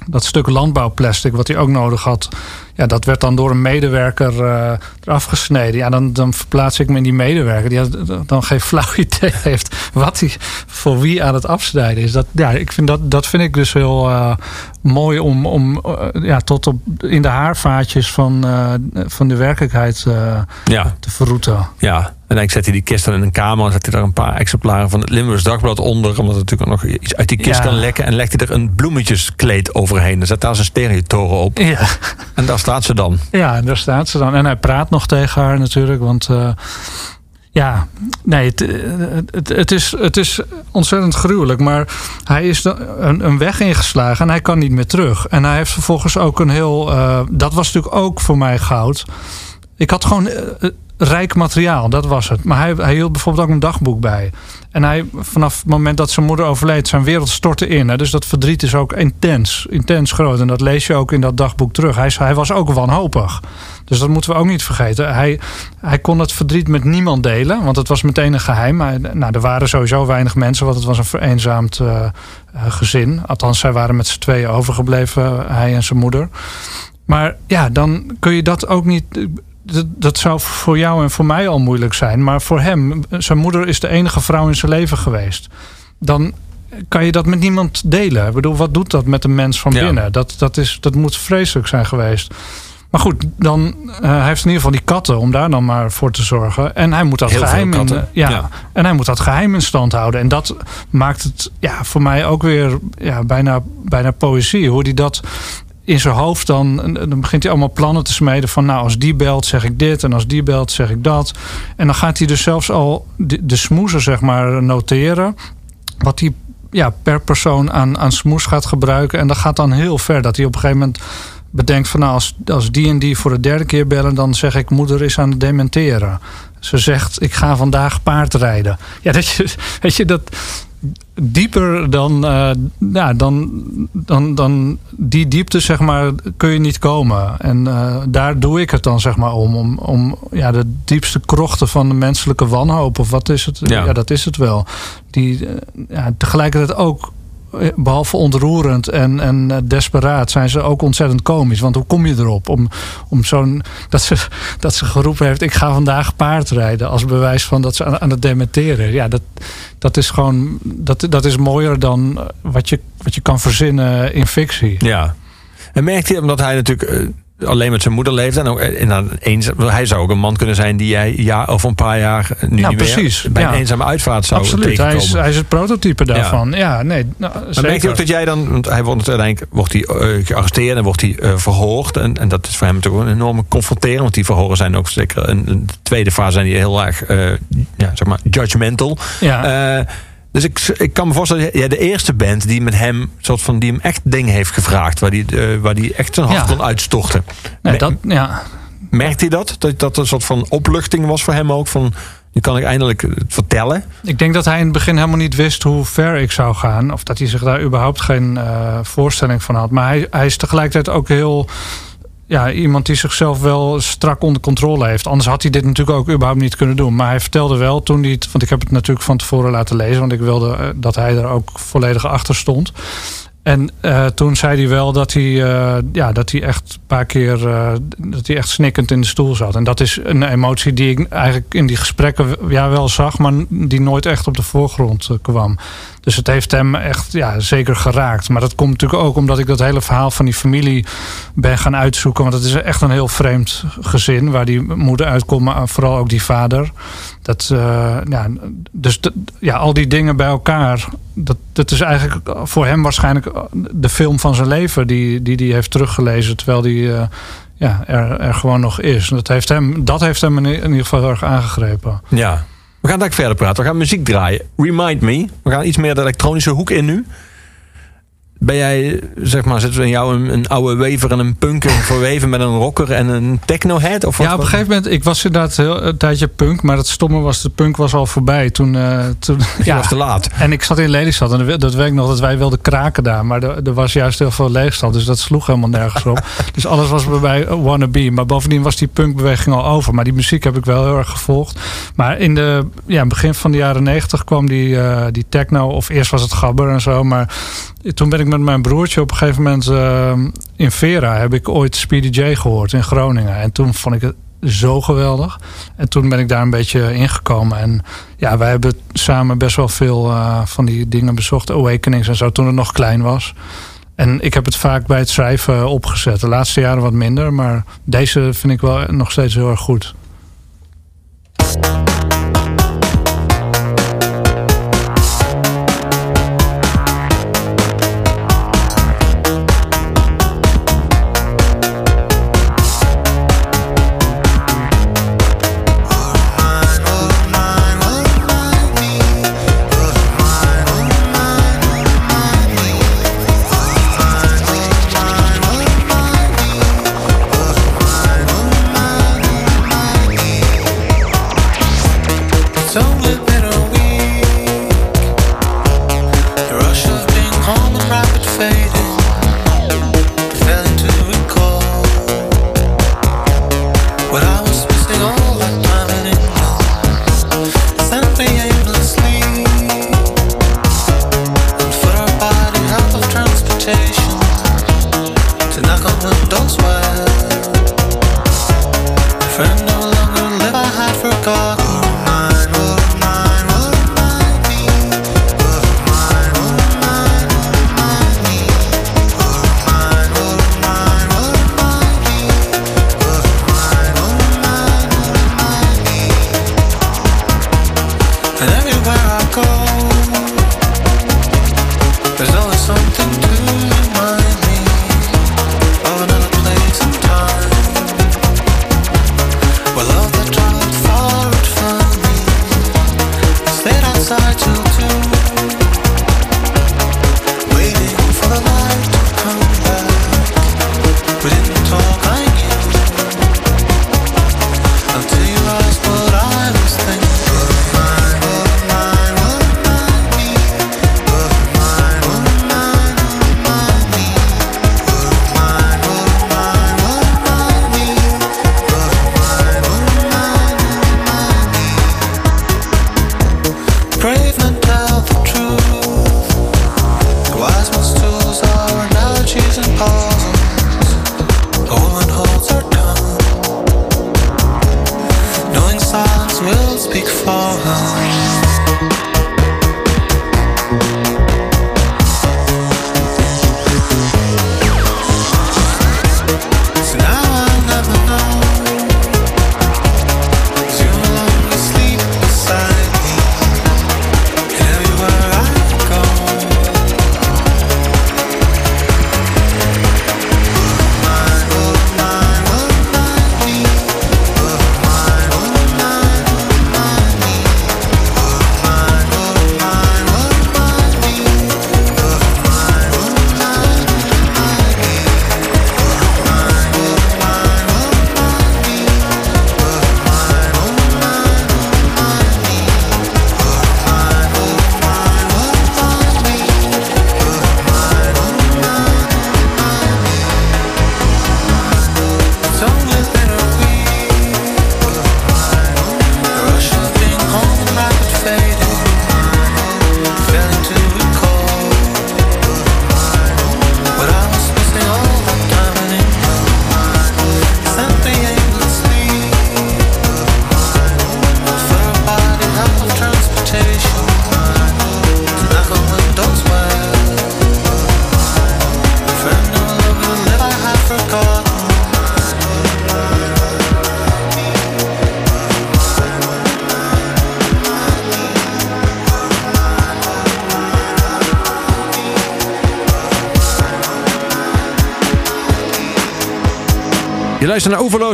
dat stuk landbouwplastic wat hij ook nodig had. Ja, dat werd dan door een medewerker eh, eraf gesneden. Ja, dan, dan verplaats ik me in die medewerker die had- dan geen flauw idee heeft wat hij voor wie aan het afsnijden is. Dat, ja, ik vind dat, dat vind ik dus heel eh, mooi om, om eh, ja, tot op in de haarvaatjes van, van de werkelijkheid Ja, te verroeten. ja. En dan zet hij die kist dan in een kamer. En zet hij daar een paar exemplaren van het Limburgs Dagblad onder. Omdat het natuurlijk nog iets uit die kist Ja. kan lekken. En legt hij er een bloemetjeskleed overheen. Dan zet daar zijn stereotoren op. Ja. En daar staat ze dan. Ja, en daar staat ze dan. En hij praat nog tegen haar natuurlijk. Want eh, ja, nee, het, eh, het, het, is, het is ontzettend gruwelijk. Maar hij is een, een weg ingeslagen en hij kan niet meer terug. En hij heeft vervolgens ook een heel... eh, dat was natuurlijk ook voor mij goud. Ik had gewoon rijk materiaal, dat was het. Maar hij, hij hield bijvoorbeeld ook een dagboek bij. En hij, vanaf het moment dat zijn moeder overleed, zijn wereld stortte in. Hè. Dus dat verdriet is ook intens, intens groot. En dat lees je ook in dat dagboek terug. Hij, hij was ook wanhopig. Dus dat moeten we ook niet vergeten. Hij, hij kon het verdriet met niemand delen, want het was meteen een geheim. Maar, nou, er waren sowieso weinig mensen, want het was een vereenzaamd eh, eh, gezin. Althans, zij waren met z'n tweeën overgebleven, hij en zijn moeder. Maar ja, dan kun je dat ook niet. Dat, dat zou voor jou en voor mij al moeilijk zijn. Maar voor hem, zijn moeder is de enige vrouw in zijn leven geweest. Dan kan je dat met niemand delen. Ik bedoel, wat doet dat met een mens van Ja. binnen? Dat, dat, is, dat moet vreselijk zijn geweest. Maar goed, dan eh, hij heeft in ieder geval die katten om daar dan maar voor te zorgen. En hij moet dat Heel geheim in, eh, ja, ja. En hij moet dat geheim in stand houden. En dat maakt het ja, voor mij ook weer ja, bijna, bijna poëzie. Hoe hij dat in zijn hoofd dan, begint hij allemaal plannen te smeden van nou als die belt zeg ik dit en als die belt zeg ik dat. En dan gaat hij dus zelfs al de, de zeg maar noteren. Wat hij ja, per persoon aan, aan smoes gaat gebruiken. En dat gaat dan heel ver dat hij op een gegeven moment bedenkt van nou als, als die en die voor de derde keer bellen dan zeg ik moeder is aan het dementeren. Ze zegt ik ga vandaag paardrijden. Ja, dat je, weet je dat dieper dan, eh, ja, dan, dan, dan die diepte, zeg maar, kun je niet komen. En eh, daar doe ik het dan, zeg maar, om. Om, om ja, de diepste krochten van de menselijke wanhoop, of wat is het? Ja. Ja, dat is het wel. Die eh, ja, tegelijkertijd ook. Eh, Behalve ontroerend en, en eh, desperaat zijn ze ook ontzettend komisch. Want hoe kom je erop? Om, om zo'n. Dat ze, dat ze geroepen heeft: Ik ga vandaag paardrijden. Als bewijs van dat ze aan, aan het dementeren. Ja, dat, dat is gewoon. Dat, dat is mooier dan eh, wat je, wat je kan verzinnen in fictie. Ja. En merkt hij, omdat hij natuurlijk eh, alleen met zijn moeder leeft. En ook eh, in een eenzaam, hij zou ook een man kunnen zijn die jij ja, over een paar jaar nu niet precies. meer bij een Ja. eenzame uitvaart zou Absoluut. Hij is, hij is het prototype daarvan. Ja, nee. Nou, Maar merkt hij ook dat jij dan, want hij wordt uiteindelijk wordt hij, eh, gearresteerd en wordt hij eh, verhoord. En, en dat is voor hem natuurlijk een enorme confronteren. Want die verhoren zijn ook zeker een, een tweede fase zijn die heel erg ja, zeg maar, judgmental. ja. Dus ik, ik kan me voorstellen dat jij de eerste bent die met hem, soort van, die hem echt dingen heeft gevraagd. Waar die, eh, waar die echt zijn hart Ja. kon uitstorten. nee, dat, ja. Merkt hij dat? dat? Dat een soort van opluchting was voor hem ook? Van, nu kan ik eindelijk het vertellen. Ik denk dat hij in het begin helemaal niet wist hoe ver ik zou gaan. Of dat hij zich daar überhaupt geen eh, voorstelling van had. Maar hij, hij is tegelijkertijd ook heel. Ja, iemand die zichzelf wel strak onder controle heeft. Anders had hij dit natuurlijk ook überhaupt niet kunnen doen. Maar hij vertelde wel toen hij. Want ik heb het natuurlijk van tevoren laten lezen. Want ik wilde eh, dat hij er ook volledig achter stond. En uh, toen zei hij wel dat hij, uh, ja, dat hij echt een paar keer uh, dat hij echt snikkend in de stoel zat. En dat is een emotie die ik eigenlijk in die gesprekken ja, wel zag, maar die nooit echt op de voorgrond kwam. Dus het heeft hem echt ja, zeker geraakt. Maar dat komt natuurlijk ook omdat ik dat hele verhaal van die familie ben gaan uitzoeken. Want het is echt een heel vreemd gezin waar die moeder uitkomt, maar vooral ook die vader. Dat, uh, ja, dus ja, al die dingen bij elkaar. Dat, dat is eigenlijk voor hem waarschijnlijk de film van zijn leven die, die die heeft teruggelezen. Terwijl die uh, ja, er, er gewoon nog is. Dat heeft hem, dat heeft hem in, in ieder geval heel erg aangegrepen. Ja, we gaan daar verder praten. We gaan muziek draaien. Remind Me. We gaan iets meer de elektronische hoek in nu. Ben jij, zeg maar, zitten we in jou een, een, oude wever en een punker verweven met een rocker en een technohead? Of wat? Ja, op een gegeven moment, ik was inderdaad heel, een tijdje punk, maar het stomme was, de punk was al voorbij. Toen, uh, toen ja, was te laat. En ik zat in Lelystad en dat weet ik nog dat wij wilden kraken daar, maar er, er was juist heel veel leegstand, dus dat sloeg helemaal nergens op. dus alles was bij mij wannabe, maar bovendien was die punkbeweging al over. Maar die muziek heb ik wel heel erg gevolgd. Maar in de ja, begin van de jaren negentig kwam die, uh, die techno, of eerst was het gabber en zo, maar toen ben ik met mijn broertje op een gegeven moment uh, in Vera heb ik ooit Speedy J gehoord in Groningen. En toen vond ik het zo geweldig. En toen ben ik daar een beetje ingekomen. En ja, wij hebben samen best wel veel uh, van die dingen bezocht. Awakenings en zo, toen het nog klein was. En ik heb het vaak bij het schrijven opgezet. De laatste jaren wat minder. Maar deze vind ik wel nog steeds heel erg goed.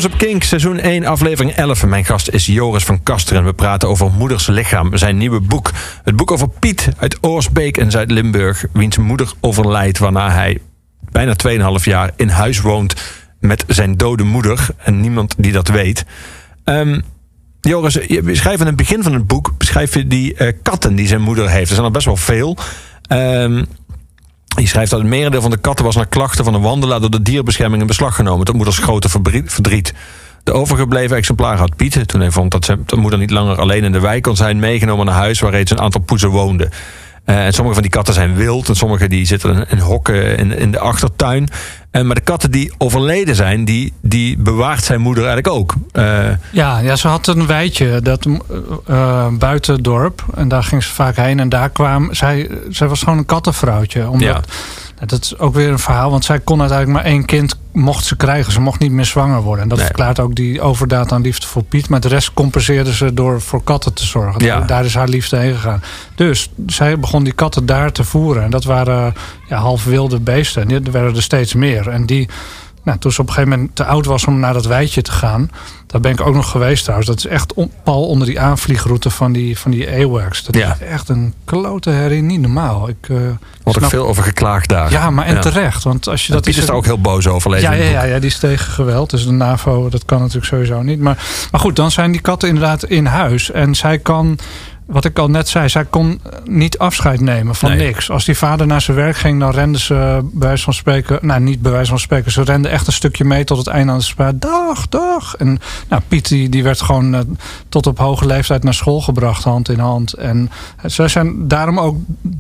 Op Kink, seizoen 1, aflevering 11. Mijn gast is Joris van Kasteren. We praten over Moeders Lichaam, zijn nieuwe boek. Het boek over Piet uit Oorsbeek in Zuid-Limburg... wiens moeder overlijdt waarna hij bijna 2,5 jaar in huis woont... met zijn dode moeder en niemand die dat weet. Um, Joris, je beschrijft in het begin van het boek... beschrijf je die uh, katten die zijn moeder heeft. Er zijn er best wel veel... Um, je schrijft dat het merendeel van de katten was naar klachten van een wandelaar door de dierbescherming in beslag genomen. Tot moeders grote verdriet. De overgebleven exemplaar had Piet, toen hij vond dat zijn moeder niet langer alleen in de wijk kon zijn, meegenomen naar huis waar reeds een aantal poezen woonden. Uh, en sommige van die katten zijn wild en sommige die zitten in hokken in, in de achtertuin. Uh, maar de katten die overleden zijn, die, die bewaart zijn moeder eigenlijk ook. Uh, ja, ja, ze had een weidje dat, buiten het dorp. En daar ging ze vaak heen. En daar kwam... Zij, zij was gewoon een kattenvrouwtje. Omdat, ja. Dat is ook weer een verhaal, want zij kon uiteindelijk maar één kind mocht ze krijgen. Ze mocht niet meer zwanger worden. En dat verklaart ook die overdaad aan liefde voor Piet. Maar de rest compenseerde ze door voor katten te zorgen. Ja. Daar is haar liefde heen gegaan. Dus zij begon die katten daar te voeren. En dat waren ja, half wilde beesten. En er werden er steeds meer. En die nou, toen ze op een gegeven moment te oud was om naar dat weidje te gaan. Daar ben ik ook nog geweest trouwens. Dat is echt pal onder die aanvliegroute van die, van die AWACS. Dat ja. is echt een klote herrie. Niet normaal. Ik, uh, Wordt er veel over geklaagd daar. Ja, maar en terecht. Want als je dat Piet is er ook heel boos over. Ja, ja, ja, ja, die is tegen geweld. Dus de NAVO, dat kan natuurlijk sowieso niet. Maar, maar goed, dan zijn die katten inderdaad in huis. En zij kan wat ik al net zei, zij kon niet afscheid nemen van niks. Als die vader naar zijn werk ging, dan renden ze bij wijze van spreken... Nou, niet bij wijze van spreken. Ze renden echt een stukje mee tot het einde aan de spraak. Dag, dag. En nou, Piet die, die werd gewoon uh, tot op hoge leeftijd naar school gebracht, hand in hand. En zij zijn daarom ook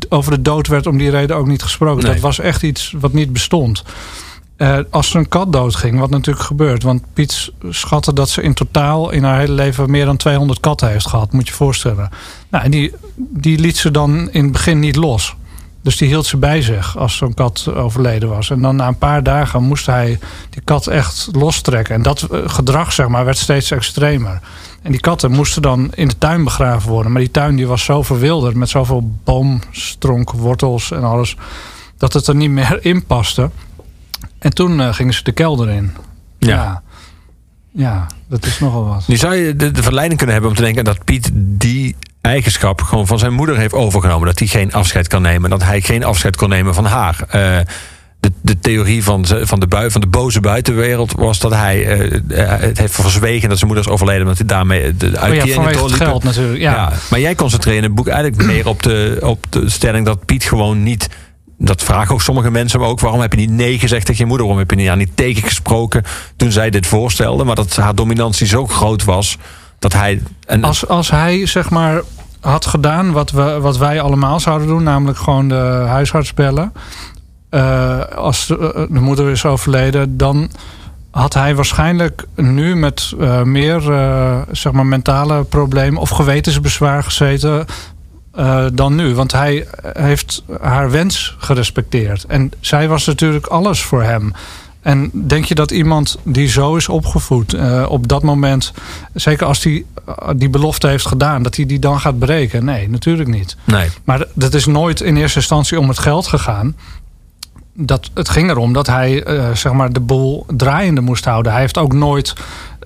over de dood werd om die reden ook niet gesproken. Dat was echt iets wat niet bestond. Uh, als er een kat doodging, wat natuurlijk gebeurt. Want Piet schatte dat ze in totaal in haar hele leven meer dan 200 katten heeft gehad. Moet je je voorstellen. Nou, en die, die liet ze dan in het begin niet los. Dus die hield ze bij zich als zo'n kat overleden was. En dan na een paar dagen moest hij die kat echt lostrekken. En dat eh, gedrag zeg maar, werd steeds extremer. En die katten moesten dan in de tuin begraven worden. Maar die tuin die was zo verwilderd met zoveel boomstronken, wortels en alles... dat het er niet meer in paste. En toen uh, gingen ze de kelder in. Ja. ja. ja. dat is nogal wat. Nu zou je de, de, verleiding kunnen hebben om te denken dat Piet die eigenschap gewoon van zijn moeder heeft overgenomen. Dat hij geen afscheid kan nemen. Dat hij geen afscheid kon nemen van haar. Uh, de, de, theorie van, van, de bui, van de boze buitenwereld was dat hij uh, het heeft verzwegen dat zijn moeder is overleden. Omdat hij daarmee de uitkering oh ja, het geld natuurlijk. Ja. ja. maar jij concentreert in het boek eigenlijk meer op de, op de stelling dat Piet gewoon niet dat vragen ook sommige mensen ook. Waarom heb je niet nee gezegd tegen je moeder? Waarom heb je niet aan niet tegengesproken toen zij dit voorstelde? Maar dat haar dominantie zo groot was dat hij. Een... Als, als hij zeg maar had gedaan wat, we, wat wij allemaal zouden doen, namelijk gewoon de huisarts bellen. Uh, als de, de, moeder is overleden, dan had hij waarschijnlijk nu met uh, meer zeg maar mentale problemen of gewetensbezwaar gezeten. Uh, dan nu. Want hij heeft haar wens gerespecteerd. En zij was natuurlijk alles voor hem. En denk je dat iemand die zo is opgevoed uh, op dat moment, zeker als hij die, die belofte heeft gedaan, dat hij die dan gaat breken? Nee, natuurlijk niet. Nee. Maar dat is nooit in eerste instantie om het geld gegaan. Dat, het ging erom dat hij uh, zeg maar de boel draaiende moest houden. Hij heeft ook nooit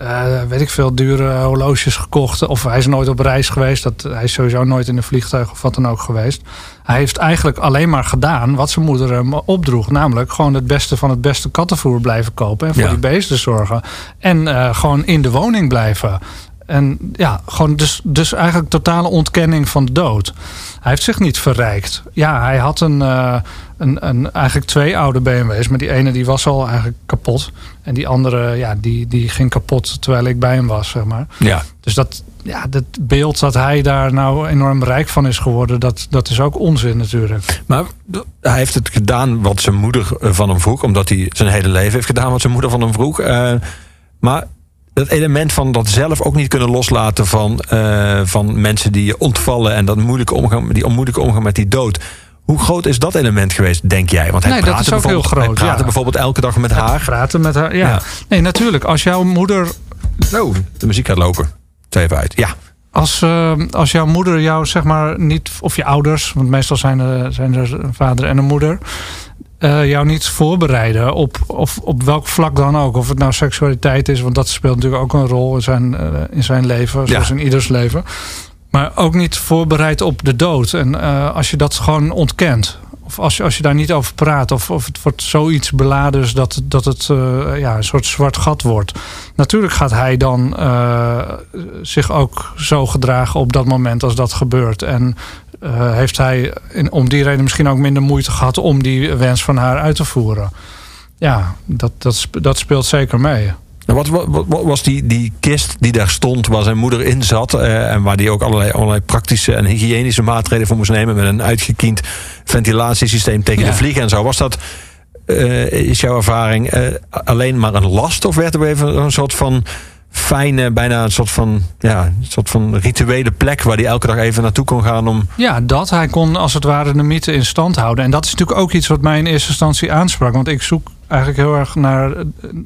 uh, weet ik veel, dure horloges gekocht. Of hij is nooit op reis geweest. Dat, hij is sowieso nooit in een vliegtuig of wat dan ook geweest. Hij heeft eigenlijk alleen maar gedaan wat zijn moeder hem opdroeg. Namelijk gewoon het beste van het beste kattenvoer blijven kopen. En voor die beesten zorgen. En uh, gewoon in de woning blijven. En ja, gewoon dus, dus eigenlijk totale ontkenning van de dood. Hij heeft zich niet verrijkt. Ja, hij had een, uh, een, een, eigenlijk twee oude BMW's. Maar die ene die was al eigenlijk kapot. En die andere, ja, die, die ging kapot terwijl ik bij hem was, zeg maar. Ja. Dus dat, ja, dat beeld dat hij daar nou enorm rijk van is geworden... dat, dat is ook onzin natuurlijk. Maar hij heeft het gedaan wat zijn moeder van hem vroeg. Omdat hij zijn hele leven heeft gedaan wat zijn moeder van hem vroeg. Uh, maar dat element van dat zelf ook niet kunnen loslaten van, uh, van mensen die je ontvallen en dat moeilijke omgang, die onmoeilijke omgang met die dood. Hoe groot is dat element geweest, denk jij? Want hij nee, dat is ook heel groot. Hij praatte ja. bijvoorbeeld elke dag met haar. Praten met haar, ja. ja. Nee, natuurlijk. Als jouw moeder. Oh, de muziek gaat lopen. Even uit. Ja. Als, uh, als jouw moeder jou, zeg maar, niet. Of je ouders, want meestal zijn er, zijn er een vader en een moeder eh, jou niet voorbereiden op, of, op welk vlak dan ook. Of het nou seksualiteit is, want dat speelt natuurlijk ook een rol in zijn, eh, in zijn leven, zoals in ieders leven. Maar ook niet voorbereid op de dood. En uh, als je dat gewoon ontkent, of als als je daar niet over praat, of, of het wordt zoiets beladen dat, dat het uh, ja, een soort zwart gat wordt. Natuurlijk gaat hij dan uh, zich ook zo gedragen op dat moment als dat gebeurt. En uh, heeft hij in, om die reden misschien ook minder moeite gehad om die wens van haar uit te voeren. Ja, dat, dat, dat speelt zeker mee. Wat, wat, wat, was die, die kist die daar stond, waar zijn moeder in zat... Uh, en waar die ook allerlei, allerlei praktische en hygiënische maatregelen voor moest nemen... met een uitgekiend ventilatiesysteem tegen ja. de vliegen en zo. Was dat, uh, is jouw ervaring, uh, alleen maar een last... of werd er even een soort van fijne, bijna een soort van, ja, een soort van rituele plek waar hij elke dag even naartoe kon gaan om. Ja, dat. Hij kon als het ware de mythe in stand houden. En dat is natuurlijk ook iets wat mij in eerste instantie aansprak. Want ik zoek eigenlijk heel erg naar,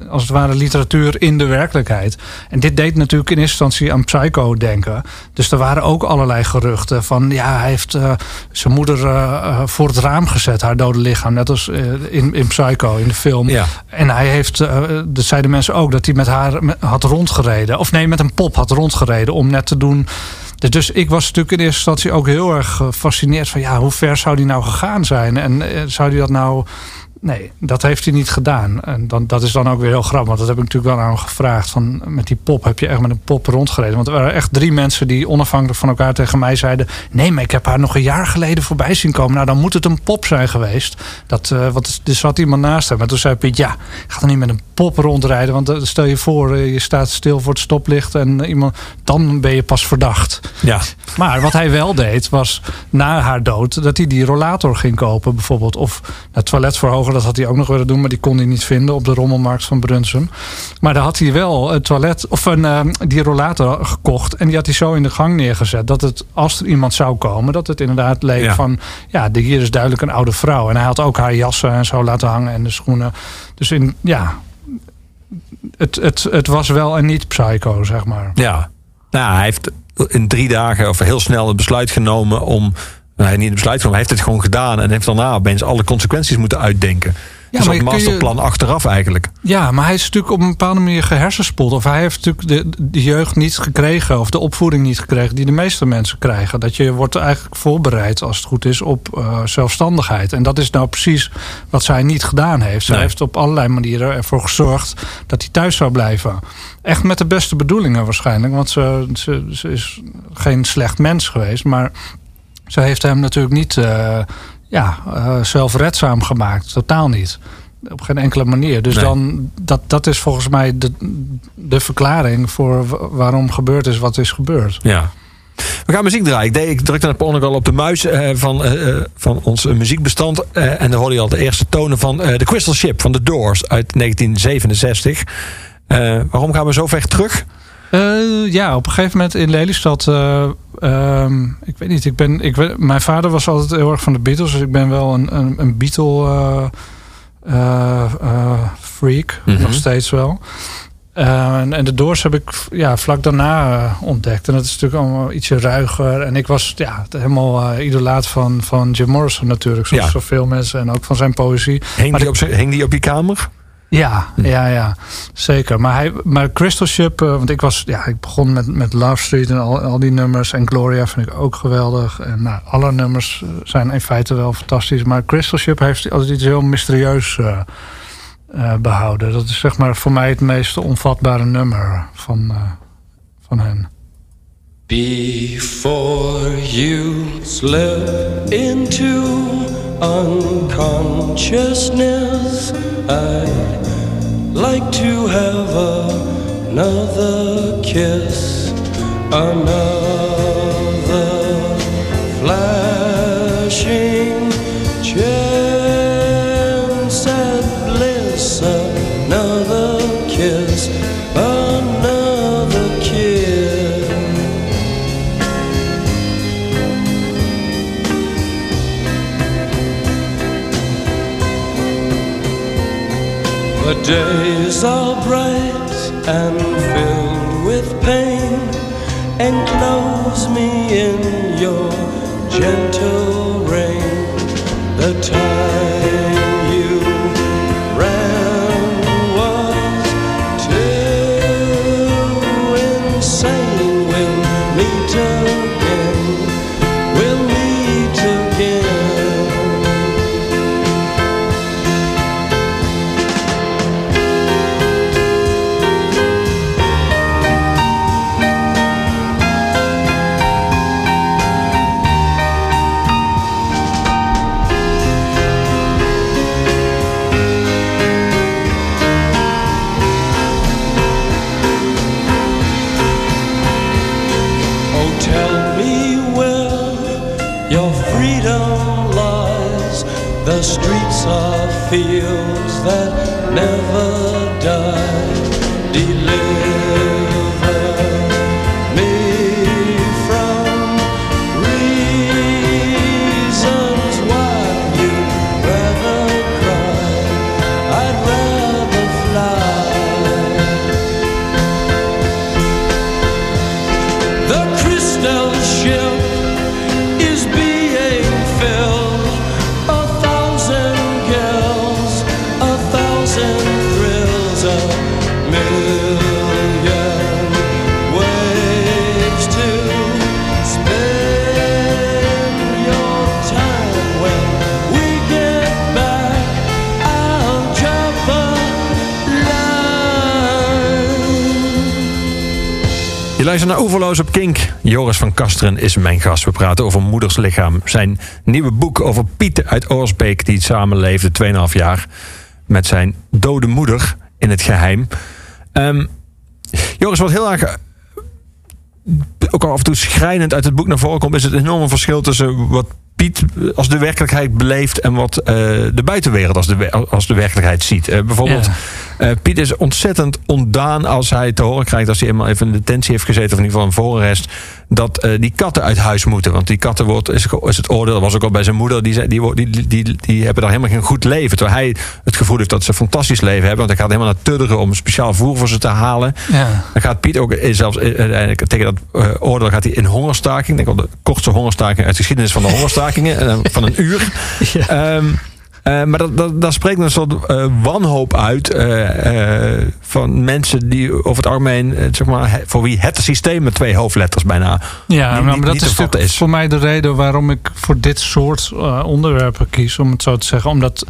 als het ware, literatuur in de werkelijkheid. En dit deed natuurlijk in eerste instantie aan Psycho denken. Dus er waren ook allerlei geruchten van, ja, hij heeft uh, zijn moeder uh, voor het raam gezet, haar dode lichaam. Net als uh, in, in Psycho, in de film. Ja. En hij heeft, dat zeiden mensen ook, dat hij met haar had rondgereden. Of nee, met een pop had rondgereden om net te doen... Dus ik was natuurlijk in eerste instantie ook heel erg gefascineerd van ja, hoe ver zou die nou gegaan zijn? En zou die dat nou Nee, dat heeft hij niet gedaan. En dan, dat is dan ook weer heel grappig. Want dat heb ik natuurlijk wel aan hem gevraagd. Van, met die pop, heb je echt met een pop rondgereden? Want er waren echt drie mensen die onafhankelijk van elkaar tegen mij zeiden... nee, maar ik heb haar nog een jaar geleden voorbij zien komen. Nou, dan moet het een pop zijn geweest. Dat, uh, want er zat iemand naast hem. Maar toen zei Piet, ja, ik ga er niet met een pop rondrijden. Want uh, stel je voor, uh, je staat stil voor het stoplicht... en iemand, dan ben je pas verdacht. Ja. Maar wat hij wel deed, was na haar dood... dat hij die rollator ging kopen bijvoorbeeld. Of het toilet verhogen dat had hij ook nog willen doen, maar die kon hij niet vinden op de rommelmarkt van Brunsum. Maar daar had hij wel een toilet of een uh, die rollator gekocht en die had hij zo in de gang neergezet dat het als er iemand zou komen, dat het inderdaad leek ja. van ja, hier is duidelijk een oude vrouw. En hij had ook haar jassen en zo laten hangen en de schoenen. Dus in ja, het, het, het was wel een niet psycho, zeg maar. Ja, nou, hij heeft in drie dagen of heel snel het besluit genomen om nou, hij niet het besluit genomen. Hij heeft het gewoon gedaan en heeft daarna opeens alle consequenties moeten uitdenken. Ja, dus maar masterplan je, achteraf eigenlijk. Ja, maar hij is natuurlijk op een bepaalde manier gehersenspoeld. Of hij heeft natuurlijk de, de jeugd niet gekregen. Of de opvoeding niet gekregen die de meeste mensen krijgen. Dat je wordt eigenlijk voorbereid, als het goed is, op uh, zelfstandigheid. En dat is nou precies wat zij niet gedaan heeft. Zij nee. heeft op allerlei manieren ervoor gezorgd dat hij thuis zou blijven. Echt met de beste bedoelingen waarschijnlijk. Want ze, ze, ze is geen slecht mens geweest. Maar ze heeft hem natuurlijk niet uh, ja, uh, zelfredzaam gemaakt. Totaal niet. Op geen enkele manier. Dus nee. dan, dat, dat is volgens mij de, de verklaring voor waarom gebeurd is wat is gebeurd. Ja. We gaan muziek draaien. Ik, deed, ik drukte net per al op de muis uh, van, uh, van ons muziekbestand. Uh, en dan hoorde je al de eerste tonen van The Crystal Ship van The Doors uit 1967. waarom gaan we zo ver terug? Ja, op een gegeven moment in Lelystad. Uh, um, ik weet niet, ik ben, ik, mijn vader was altijd heel erg van de Beatles. Dus ik ben wel een, een, een Beatle uh, freak. Mm -hmm. Nog steeds wel. En, en, de Doors heb ik ja, vlak daarna ontdekt. En dat is natuurlijk allemaal ietsje ruiger. En ik was ja, helemaal idolaat van, van Jim Morrison natuurlijk. Zoals ja. zoveel mensen. En ook van zijn poëzie. Hing die, op, hing die op je kamer? Ja, ja, ja, zeker. Maar, hij, maar Crystal Ship, uh, want ik was, ja, ik begon met, met Love Street en al, al die nummers. En Gloria vind ik ook geweldig. En nou, alle nummers zijn in feite wel fantastisch. Maar Crystal Ship heeft altijd iets heel mysterieus uh, behouden. Dat is zeg maar voor mij het meest onvatbare nummer van, van hen. Before you slip into unconsciousness, I'd like to have another kiss, another flashing The Naar Oeverloos op Kink. Joris van Kasteren is mijn gast. We praten over Moeders Lichaam. Zijn nieuwe boek over Piet uit Oorsbeek... die samenleefde 2,5 jaar met zijn dode moeder in het geheim. Ehm, Joris, wat heel erg... eh, ook al af en toe schrijnend uit het boek naar voren komt... is het enorme verschil tussen wat Piet als de werkelijkheid beleeft... en wat eh, de buitenwereld als de, als de werkelijkheid ziet. Eh, bijvoorbeeld... Ja. Eh, Piet is ontzettend ontdaan als hij te horen krijgt... als hij eenmaal even in detentie heeft gezeten... of in ieder geval een voorarrest... dat eh, die katten uit huis moeten. Want die katten wordt, is, is het oordeel... dat was ook al bij zijn moeder... die, zei- die, die, die, die, hebben daar helemaal geen goed leven. Terwijl hij het gevoel heeft dat ze een fantastisch leven hebben. Want hij gaat helemaal naar Tudderen... om speciaal voer voor ze te halen. Ja. Dan gaat Piet ook eh, zelfs tegen dat oordeel gaat hij in hongerstaking. Ik denk wel de kortste hongerstaking uit de geschiedenis van de hongerstakingen. van een uur. Ehm, eh, maar dat, dat, daar spreekt een soort eh, wanhoop uit eh, van mensen die over het algemeen, zeg maar, voor wie het systeem met twee hoofdletters bijna. Ja, niet- maar dat is is. voor mij de reden waarom ik voor dit soort onderwerpen kies, om het zo te zeggen. Omdat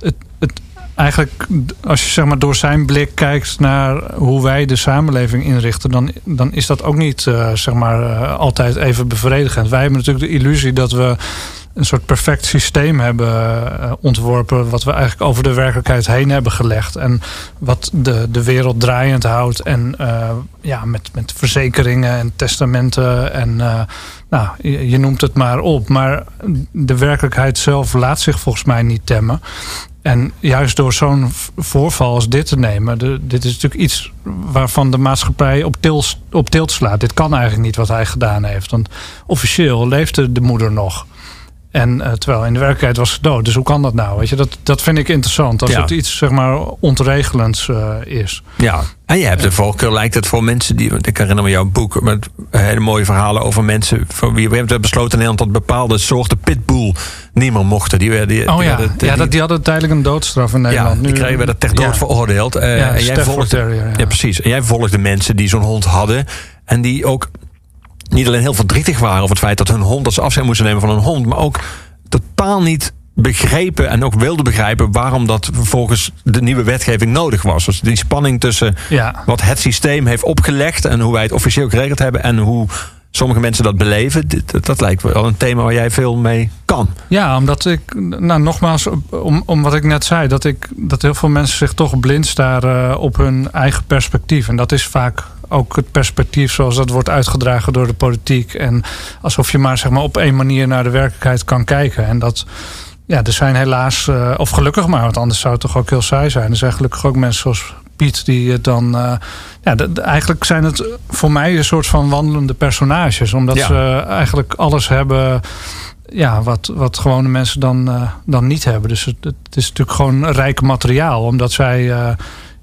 het, het eigenlijk, als je zeg maar door zijn blik kijkt naar hoe wij de samenleving inrichten, dan, dan is dat ook niet zeg maar, altijd even bevredigend. Wij hebben natuurlijk de illusie dat we een soort perfect systeem hebben eh, ontworpen. Wat we eigenlijk over de werkelijkheid heen hebben gelegd. En wat de, de wereld draaiend houdt. En eh, ja, met, met verzekeringen en testamenten. En eh, nou, je, noemt het maar op. Maar de werkelijkheid zelf laat zich volgens mij niet temmen. En juist door zo'n voorval als dit te nemen. De, dit is natuurlijk iets waarvan de maatschappij op, tils, op tilt slaat. Dit kan eigenlijk niet wat hij gedaan heeft. Want officieel leefde de moeder nog. En eh, terwijl in de werkelijkheid was ze dood. Dus hoe kan dat nou? Weet je, dat, dat vind ik interessant. Als Ja. het iets zeg maar ontregelends eh, is. Ja, en je hebt de voorkeur, lijkt het voor mensen die, ik herinner me jouw boek met hele mooie verhalen over mensen voor wie we hebben besloten in Nederland dat bepaalde soorten pitbull niet meer mochten. Die werden, die Oh ja, werden- ja die- dat, die hadden tijdelijk een doodstraf in ja, Nederland. die kregen, werden ter dood ja. veroordeeld. Ja, en jij Stafford volgde, Terrier, ja. ja, precies. En jij volgde mensen die zo'n hond hadden en die ook niet alleen heel verdrietig waren over het feit dat hun hond, dat ze afscheid moesten nemen van hun hond, maar ook totaal niet begrepen en ook wilden begrijpen waarom dat volgens de nieuwe wetgeving nodig was. Dus die spanning tussen Ja. wat het systeem heeft opgelegd en hoe wij het officieel geregeld hebben en hoe sommige mensen dat beleven, dat, dat lijkt wel een thema waar jij veel mee kan. Ja, omdat ik, nou nogmaals, om, om wat ik net zei, dat, ik, dat heel veel mensen zich toch blind staren op hun eigen perspectief. En dat is vaak ook het perspectief zoals dat wordt uitgedragen door de politiek. En alsof je maar, zeg maar op één manier naar de werkelijkheid kan kijken. En dat, ja, er zijn helaas, eh, of gelukkig maar, want anders zou het toch ook heel saai zijn. Er zijn gelukkig ook mensen zoals Piet die het dan. eh, ja, eigenlijk zijn het voor mij een soort van wandelende personages. Omdat Ja. ze eigenlijk alles hebben ja, wat, wat gewone mensen dan, eh, dan niet hebben. Dus het, het is natuurlijk gewoon rijk materiaal, omdat zij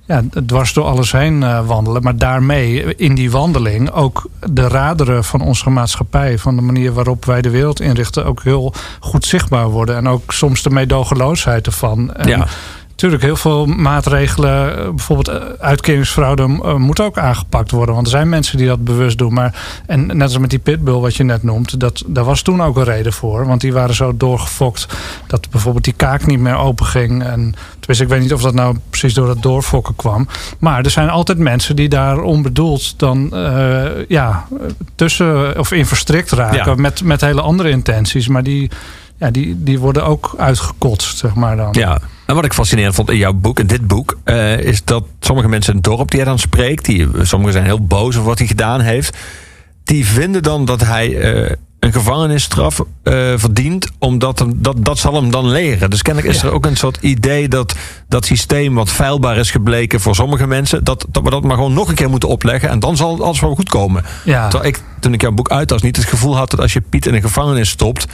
ja, dwars door alles heen eh, wandelen. Maar daarmee in die wandeling ook de raderen van onze maatschappij, van de manier waarop wij de wereld inrichten, ook heel goed zichtbaar worden. En ook soms de meedogenloosheid ervan. Ja. Natuurlijk, heel veel maatregelen, eh, bijvoorbeeld eh, uitkeringsfraude, eh, moet ook aangepakt worden. Want er zijn mensen die dat bewust doen. Maar, en net als met die pitbull wat je net noemt, dat, daar was toen ook een reden voor. Want die waren zo doorgefokt dat bijvoorbeeld die kaak niet meer open ging. En, tenminste, ik weet niet of dat nou precies door het doorfokken kwam. Maar er zijn altijd mensen die daar onbedoeld dan ja, tussen of in verstrikt raken Ja. met, met hele andere intenties. Maar die, ja, die, die worden ook uitgekotst, zeg maar dan. Ja. En wat ik fascinerend vond in jouw boek, in dit boek, eh, is dat sommige mensen in het dorp die hij dan spreekt, die, sommigen zijn heel boos over wat hij gedaan heeft, die vinden dan dat hij eh, een gevangenisstraf eh, verdient, omdat hem, dat, dat zal hem dan leren. Dus kennelijk is Ja. er ook een soort idee dat dat systeem wat feilbaar is gebleken voor sommige mensen, dat, dat we dat maar gewoon nog een keer moeten opleggen en dan zal alles wel goed komen. Ja. Terwijl ik, toen ik jouw boek uitlas, niet het gevoel had dat als je Piet in een gevangenis stopt,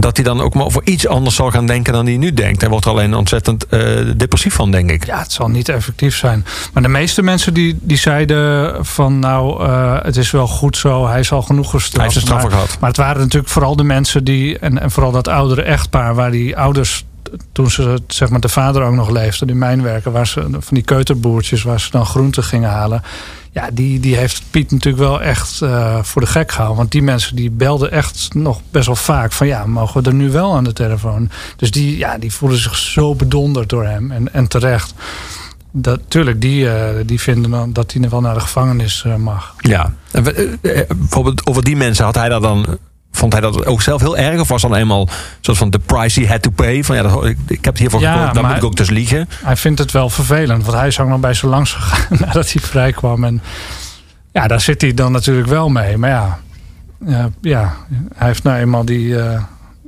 dat hij dan ook maar over iets anders zal gaan denken dan hij nu denkt. Hij wordt er alleen ontzettend eh, depressief van, denk ik. Ja, het zal niet effectief zijn. Maar de meeste mensen die, die zeiden van nou, eh, het is wel goed zo, hij zal genoeg gestraft. Hij heeft maar, gehad. maar het waren natuurlijk vooral de mensen die, en, en vooral dat oudere echtpaar, waar die ouders, toen ze zeg maar de vader ook nog leefde, die mijnwerker, waar ze van die keuterboertjes, waar ze dan groenten gingen halen. Ja, die, die heeft Piet natuurlijk wel echt eh, voor de gek gehouden. Want die mensen die belden echt nog best wel vaak van ja, mogen we er nu wel aan de telefoon? Dus die, ja, die voelen zich zo bedonderd door hem en, en terecht. Dat, tuurlijk, die, eh, die vinden dan dat hij wel naar de gevangenis eh, mag. Ja. En over die mensen had hij dat dan. Vond hij dat ook zelf heel erg? Of was dan eenmaal een soort van the price he had to pay? Van ja, dat, ik, ik heb het hiervoor Ja, gekocht, moet ik ook dus liegen. Hij vindt het wel vervelend, want hij is ook nog bij ze langs gegaan nadat hij vrij kwam. En ja, daar zit hij dan natuurlijk wel mee. Maar ja, ja, ja hij heeft nou eenmaal die, eh,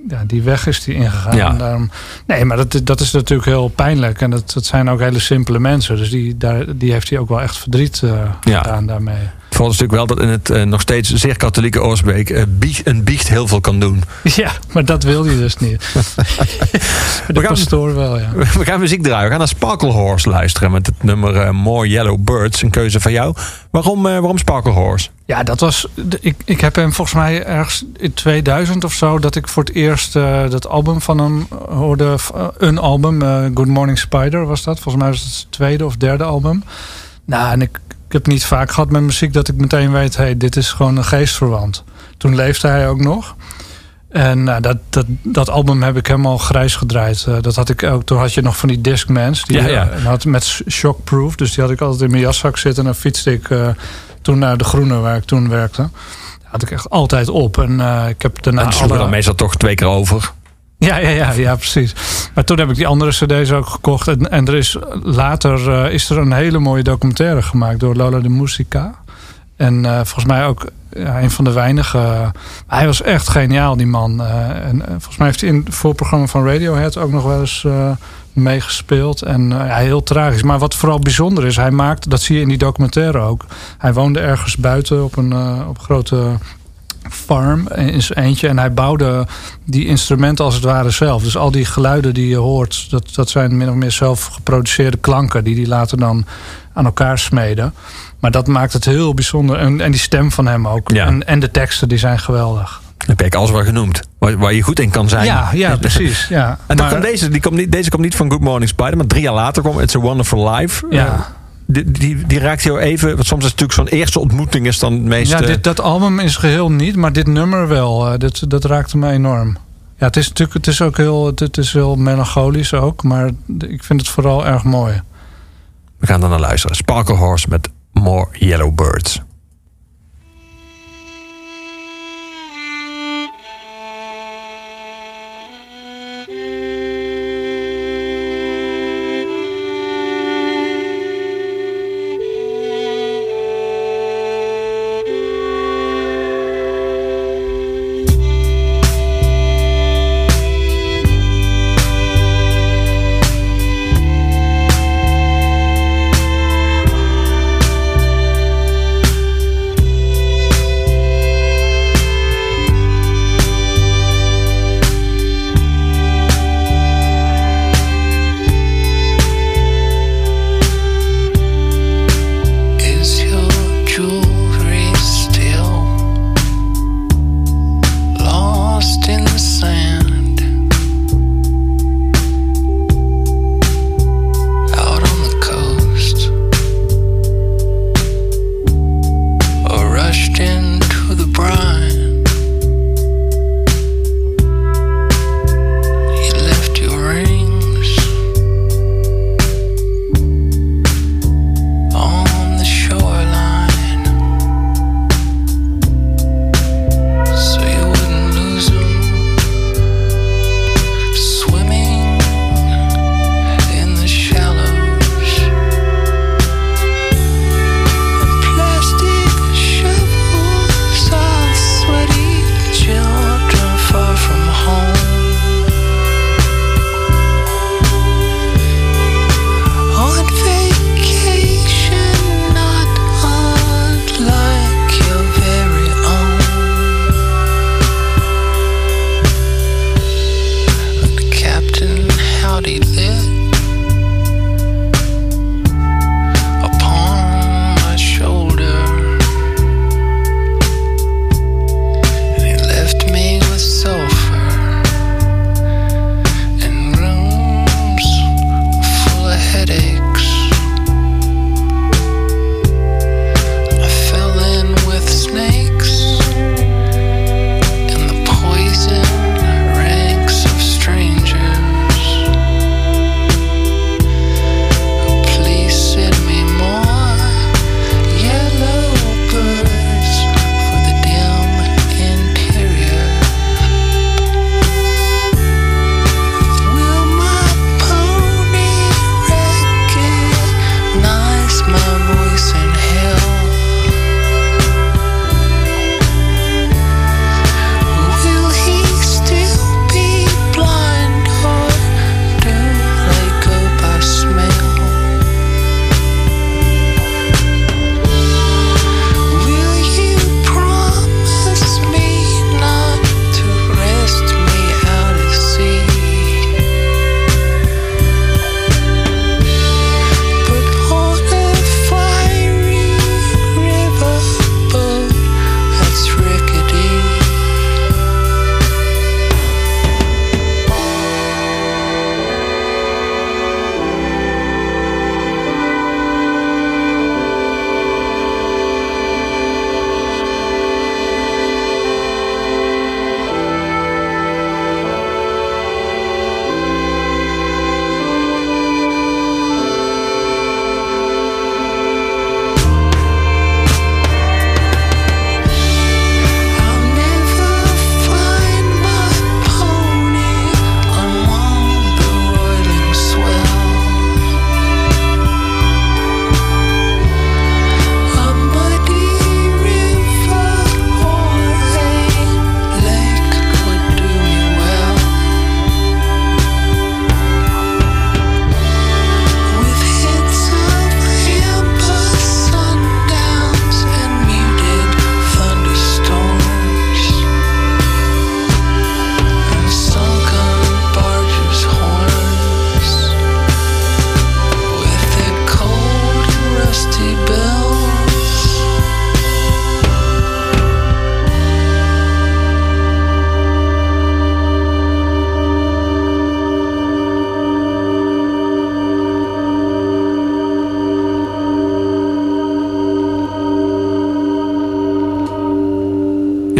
ja, die weg is die ingegaan. Ja. En daarom, nee, maar dat, dat is natuurlijk heel pijnlijk. En dat, dat zijn ook hele simpele mensen. Dus die, daar, die heeft hij ook wel echt verdriet eh, Ja. gedaan daarmee. Valt natuurlijk wel dat in het eh, nog steeds zeer katholieke Oorsbeek eh, een biecht heel veel kan doen. Ja, maar dat wil hij dus niet. de gaan- pastoor wel, ja. We gaan muziek draaien. We gaan naar Sparkle Horse luisteren met het nummer eh, More Yellow Birds. Een keuze van jou. Waarom, waarom Sparkle Horse? Ja, dat was. Ik, ik heb hem volgens mij ergens in 2000 of zo. dat ik voor het eerst dat album van hem hoorde. een album, Good Morning Spider was dat. Volgens mij was het het tweede of derde album. Nou, en ik, ik heb niet vaak gehad met muziek dat ik meteen weet: hey, dit is gewoon een geestverwant. Toen leefde hij ook nog. En nou, dat, dat, dat album heb ik helemaal grijs gedraaid. Eh, dat had ik ook. Toen had je nog van die Discmans. Die Ja, ja. eh, had met shockproof. Dus die had ik altijd in mijn jaszak zitten. En dan fietste ik eh, toen naar de Groene, waar ik toen werkte. Had ik echt altijd op. En ik heb daarna en alle- dan meestal toch twee keer over. Ja, ja, ja, ja, precies. Maar toen heb ik die andere cd's ook gekocht. En, en er is later eh, is er een hele mooie documentaire gemaakt door Lola de Musica. En eh, volgens mij ook ja, een van de weinige. hij was echt geniaal, die man. Eh, en volgens mij heeft hij in het voorprogramma van Radiohead ook nog wel eens meegespeeld. En ja, heel tragisch. Maar wat vooral bijzonder is, hij maakt, dat zie je in die documentaire ook. Hij woonde ergens buiten op een, op een grote farm in zijn eentje. En hij bouwde die instrumenten als het ware zelf. Dus al die geluiden die je hoort, dat, dat zijn min of meer zelf geproduceerde klanken. Die hij later dan aan elkaar smeden. Maar dat maakt het heel bijzonder. En, en die stem van hem ook. Ja. En, en de teksten, die zijn geweldig. Heb ik alles wel genoemd. Waar, waar je goed in kan zijn. Ja, ja precies. Ja. En dan Maar- komt deze, die komt niet, deze komt niet van Good Morning Spider, maar drie jaar later kwam It's a Wonderful Life. Ja. Die, die, die raakt jou even, want soms is het natuurlijk zo'n eerste ontmoeting is dan het meeste. Ja, dit, dat album is geheel niet, maar dit nummer wel. Eh, dit, dat raakte me enorm. Ja, het is natuurlijk het is ook heel, het is heel melancholisch ook, maar ik vind het vooral erg mooi. We gaan dan naar luisteren. Sparkle Horse met More Yellow Birds.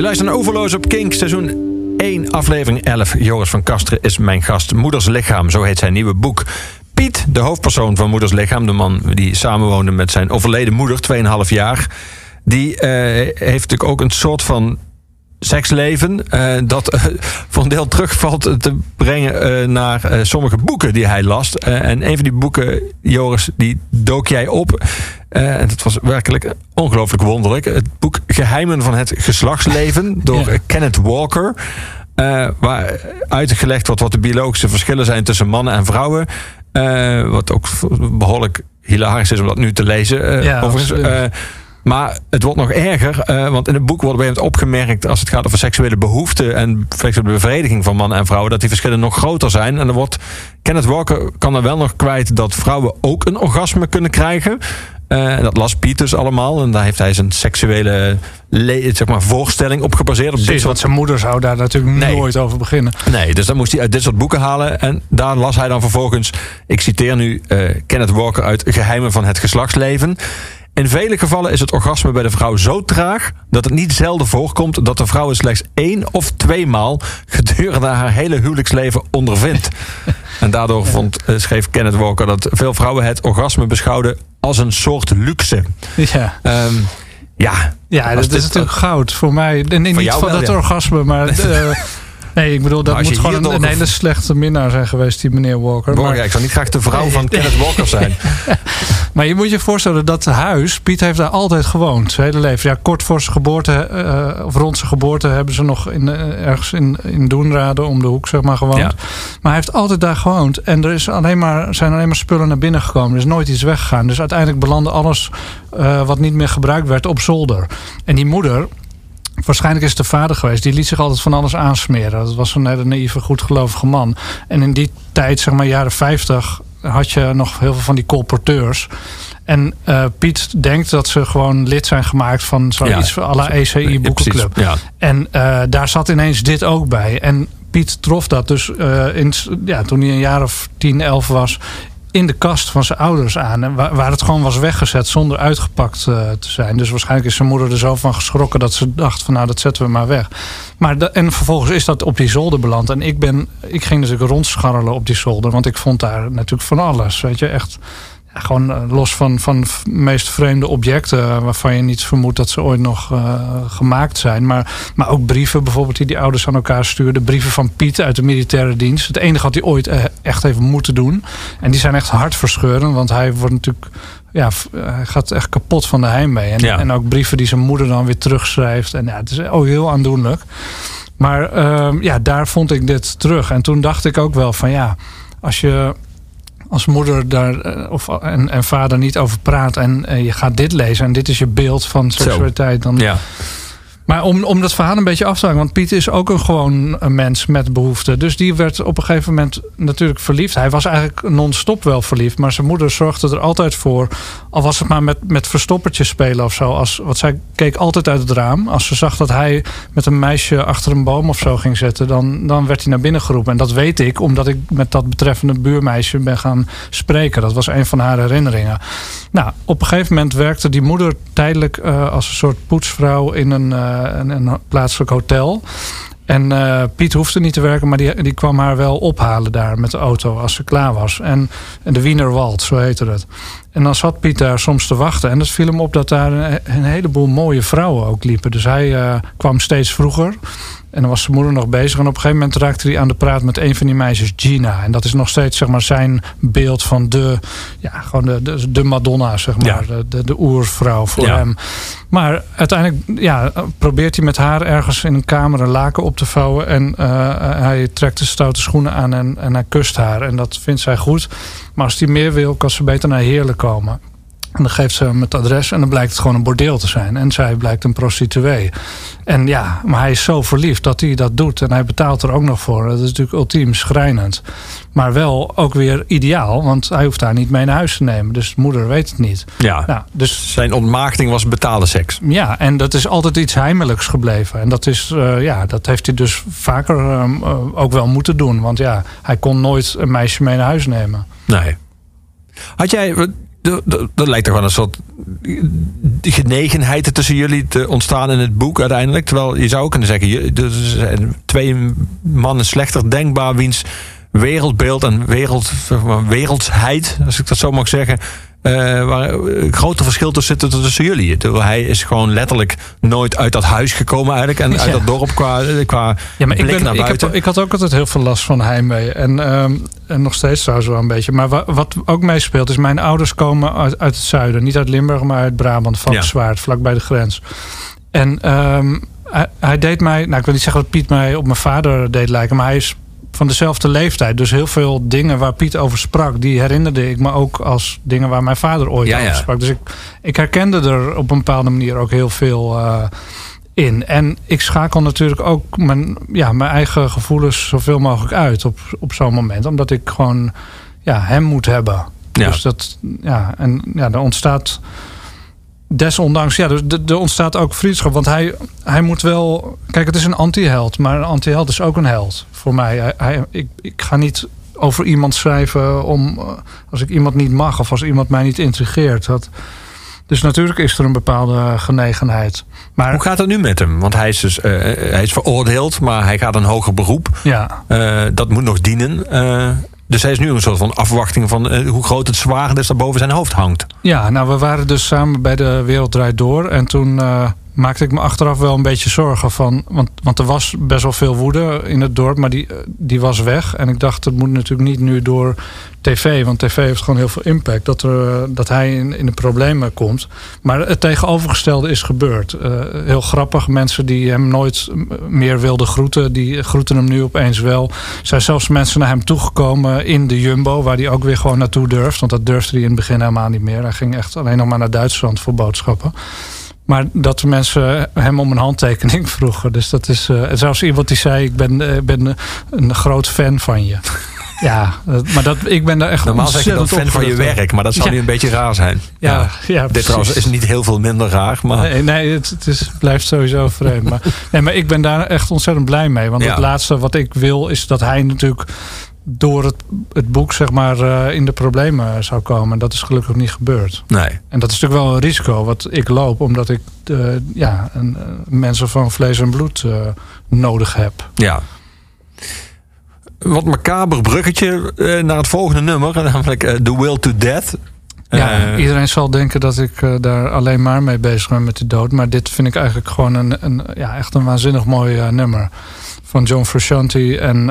Je luistert naar Overloos op Kink, seizoen 1, aflevering 11. Joris van Kasteren is mijn gast. Moeders Lichaam, zo heet zijn nieuwe boek. Piet, de hoofdpersoon van Moeders Lichaam, de man die samenwoonde met zijn overleden moeder, 2,5 jaar. Die eh, heeft natuurlijk ook een soort van seksleven. eh, dat eh, voor een deel terugvalt te brengen eh, naar sommige boeken die hij las. En een van die boeken, Joris, die dook jij op. En het was werkelijk ongelooflijk wonderlijk. Het boek Geheimen van het geslachtsleven door Ja. Kenneth Walker. eh, waar uitgelegd wordt wat de biologische verschillen zijn tussen mannen en vrouwen. Wat ook behoorlijk hilarisch is om dat nu te lezen. Ja, overigens. Maar het wordt nog erger, eh, want in het boek wordt gegeven moment opgemerkt... als het gaat over seksuele behoeften en seksuele bevrediging van mannen en vrouwen... dat die verschillen nog groter zijn. En dan wordt Kenneth Walker kan er wel nog kwijt dat vrouwen ook een orgasme kunnen krijgen. En dat las Piet dus allemaal. En daar heeft hij zijn seksuele le- zeg maar, voorstelling op gebaseerd. Op dit Precies, soort want zijn moeder zou daar natuurlijk Nee. nooit over beginnen. Nee, dus dan moest hij uit dit soort boeken halen. En daar las hij dan vervolgens, ik citeer nu eh, Kenneth Walker uit Geheimen van het geslachtsleven. In vele gevallen is het orgasme bij de vrouw zo traag dat het niet zelden voorkomt dat de vrouw het slechts één of twee maal gedurende haar hele huwelijksleven ondervindt. en daardoor vond, eh, schreef Kenneth Walker dat veel vrouwen het orgasme beschouwden als een soort luxe. Ja, Ehm, ja, ja dat is natuurlijk goud voor mij. En niet van wel, dat ja. orgasme, maar... eh, nee, ik bedoel, dat moet gewoon een, een hele slechte minnaar zijn geweest, die meneer Walker. Maar, ik zou niet graag de vrouw van Kenneth Walker zijn. maar je moet je voorstellen dat huis, Piet heeft daar altijd gewoond, zijn hele leven. Ja, kort voor zijn geboorte, eh, of rond zijn geboorte, hebben ze nog in, eh, ergens in, in Doenrade om de hoek, zeg maar, gewoond. Ja. Maar hij heeft altijd daar gewoond. En er is alleen maar, zijn alleen maar spullen naar binnen gekomen. Er is nooit iets weggegaan. Dus uiteindelijk belandde alles eh, wat niet meer gebruikt werd op zolder. En die moeder, waarschijnlijk is het de vader geweest, die liet zich altijd van alles aansmeren. Dat was een hele naïeve, goedgelovige man. En in die tijd, zeg maar jaren 50, had je nog heel veel van die colporteurs. En eh, Piet denkt dat ze gewoon lid zijn gemaakt van zoiets Ja. à la ECI Boekenclub. Ja, En eh, daar zat ineens dit ook bij. En Piet trof dat dus eh, in, ja, toen hij een jaar of 10, 11 was. In de kast van zijn ouders aan. En waar, het gewoon was weggezet zonder uitgepakt eh, te zijn. Dus waarschijnlijk is zijn moeder er zo van geschrokken dat ze dacht: van nou, dat zetten we maar weg. Maar en vervolgens is dat op die zolder beland. En ik, ben, ik ging natuurlijk rondscharrelen op die zolder. Want ik vond daar natuurlijk van alles. Weet je, echt. Ja, gewoon eh, los van, van meest vreemde objecten eh, waarvan je niet vermoedt dat ze ooit nog eh, gemaakt zijn. Maar, maar ook brieven bijvoorbeeld die die ouders aan elkaar stuurden. Brieven van Piet uit de militaire dienst. Het enige wat hij ooit echt heeft moeten doen. En die zijn echt hartverscheurend, want hij wordt natuurlijk. Ja, hij gaat echt kapot van de heimwee. En, Ja. en ook brieven die zijn moeder dan weer terugschrijft. En ja, het is ook heel aandoenlijk. Maar ehm, ja, daar vond ik dit terug. En toen dacht ik ook wel van ja, als je als moeder daar eh, of, en, en vader niet over praat en eh, je gaat dit lezen en dit is je beeld van seksualiteit, dan. ja. Maar om, om dat verhaal een beetje af te hangen, want Piet is ook een gewoon een mens met behoeften. Dus die werd op een gegeven moment natuurlijk verliefd. Hij was eigenlijk non-stop wel verliefd, maar zijn moeder zorgde er altijd voor. Al was het maar met, met verstoppertjes spelen of zo. Als, want zij keek altijd uit het raam. Als ze zag dat hij met een meisje achter een boom of zo ging zitten, dan, dan werd hij naar binnen geroepen. En dat weet ik, omdat ik met dat betreffende buurmeisje ben gaan spreken. Dat was een van haar herinneringen. Nou, op een gegeven moment werkte die moeder tijdelijk eh, als een soort poetsvrouw in een, eh, een, een plaatselijk hotel. En eh, Piet hoefde niet te werken, maar die, die kwam haar wel ophalen daar met de auto als ze klaar was. En, de Wienerwald, zo heette het. En dan zat Piet daar soms te wachten. En het viel hem op dat daar een, een heleboel mooie vrouwen ook liepen. Dus hij eh, kwam steeds vroeger. En dan was zijn moeder nog bezig. En op een gegeven moment raakte hij aan de praat met een van die meisjes, Gina. En dat is nog steeds zeg maar, zijn beeld van de, ja, gewoon de, de, de Madonna, zeg maar. Ja. De, de, de oervrouw voor Ja. hem. Maar uiteindelijk ja, probeert hij met haar ergens in een kamer een laken op te vouwen. En eh, hij trekt de stoute schoenen aan en, en hij kust haar. En dat vindt zij goed. Maar als hij meer wil, kan ze beter naar Heerlen komen. En dan geeft ze hem het adres en dan blijkt het gewoon een bordeel te zijn. En zij blijkt een prostituee. En ja, maar hij is zo verliefd dat hij dat doet. En hij betaalt er ook nog voor. Dat is natuurlijk ultiem schrijnend. Maar wel ook weer ideaal, want hij hoeft haar niet mee naar huis te nemen. Dus de moeder weet het niet. ja. Nou, dus Zijn ontmaagding was betaalde seks. ja, en dat is altijd iets heimelijks gebleven. En dat, is, eh, ja, dat heeft hij dus vaker ehm, eh, ook wel moeten doen. Want ja, hij kon nooit een meisje mee naar huis nemen. Nee. Had jij, dat- lijkt toch wel een soort genegenheid tussen jullie te ontstaan in het boek uiteindelijk. Terwijl je zou kunnen zeggen, je- er zijn twee mannen slechter denkbaar wiens wereldbeeld en wereld, zeg als ik dat zo mag zeggen, eh, waar een grote verschil tussen tussen jullie. Terwijl hij is gewoon letterlijk nooit uit dat huis gekomen eigenlijk en uit Ja. dat dorp qua, qua Ja, maar ik, blik ben, naar ik, heb, ik had ook altijd heel veel last van heimwee. En, ehm, en nog steeds trouwens wel een beetje. Maar wa- wat ook meespeelt is... mijn ouders komen uit, uit het zuiden. Niet uit Limburg, maar uit Brabant. Valkenswaard, vlak bij de grens. En ehm, hij, hij deed mij... Nou, ik wil niet zeggen dat Piet mij op mijn vader deed lijken... maar hij is van dezelfde leeftijd. Dus heel veel dingen waar Piet over sprak... die herinnerde ik me ook als dingen waar mijn vader ooit Ja, over sprak. Dus ik, ik herkende er op een bepaalde manier ook heel veel... eh, in. En ik schakel natuurlijk ook mijn, ja, mijn eigen gevoelens zoveel mogelijk uit op, op zo'n moment. Omdat ik gewoon ja, hem moet hebben. Ja. Dus dat, ja, en ja, er ontstaat desondanks, ja, dus er, ontstaat ook vriendschap. Want hij, hij moet wel, kijk, het is een anti-held, maar een anti-held is ook een held voor mij. Hij, hij- ik, ik ga niet over iemand schrijven om, eh, als ik iemand niet mag of als iemand mij niet intrigeert. Dat, dus natuurlijk is er een bepaalde genegenheid. Maar Hoe gaat het nu met hem? Want hij is, dus, eh, hij is veroordeeld, maar hij gaat een hoger beroep. ja, Eh, dat moet nog dienen. Eh, dus hij is nu een soort van afwachting van eh, hoe groot het zwaard is dat boven zijn hoofd hangt. Ja, nou, we waren dus samen bij de Wereld Draait Door. En toen eh, maakte ik me achteraf wel een beetje zorgen van... Want, want er was best wel veel woede in het dorp, maar die, die was weg. En ik dacht, het moet natuurlijk niet nu door tv. Want tv heeft gewoon heel veel impact. Dat, er, dat hij in, in de problemen komt. Maar het tegenovergestelde is gebeurd. Eh, heel grappig. Mensen die hem nooit meer wilden groeten... die groeten hem nu opeens wel. Er zijn zelfs mensen naar hem toegekomen in de Jumbo... waar hij ook weer gewoon naartoe durft. Want dat durfde hij in het begin helemaal niet meer. Hij ging echt alleen nog maar naar Duitsland voor boodschappen. Maar dat de mensen hem om een handtekening vroegen. Dus dat is. eh, zelfs iemand die zei: Ik ben, eh, ben een groot fan van je. Ja, maar dat, ik ben daar echt Normaal zeg je dan fan van je werk, maar dat Ja. nu een beetje raar zijn. Ja, ja, Dit trouwens is niet heel veel minder raar, maar Nee, nee het, het is, blijft sowieso vreemd. Maar, nee, maar ik ben daar echt ontzettend blij mee. Want het laatste wat ik wil is dat hij natuurlijk door het, het boek zeg maar, eh, in de problemen zou komen. En dat is gelukkig niet gebeurd. nee. En dat is natuurlijk wel een risico wat ik loop, omdat ik eh, ja, een, eh, mensen van vlees en bloed nodig heb. Ja. Wat macaber bruggetje naar het volgende nummer, namelijk The Will to Death. Ja, iedereen zal denken dat ik daar alleen maar mee bezig ben met de dood. Maar dit vind ik eigenlijk gewoon een, een, ja, echt een waanzinnig mooi nummer. Van John Frusciante. En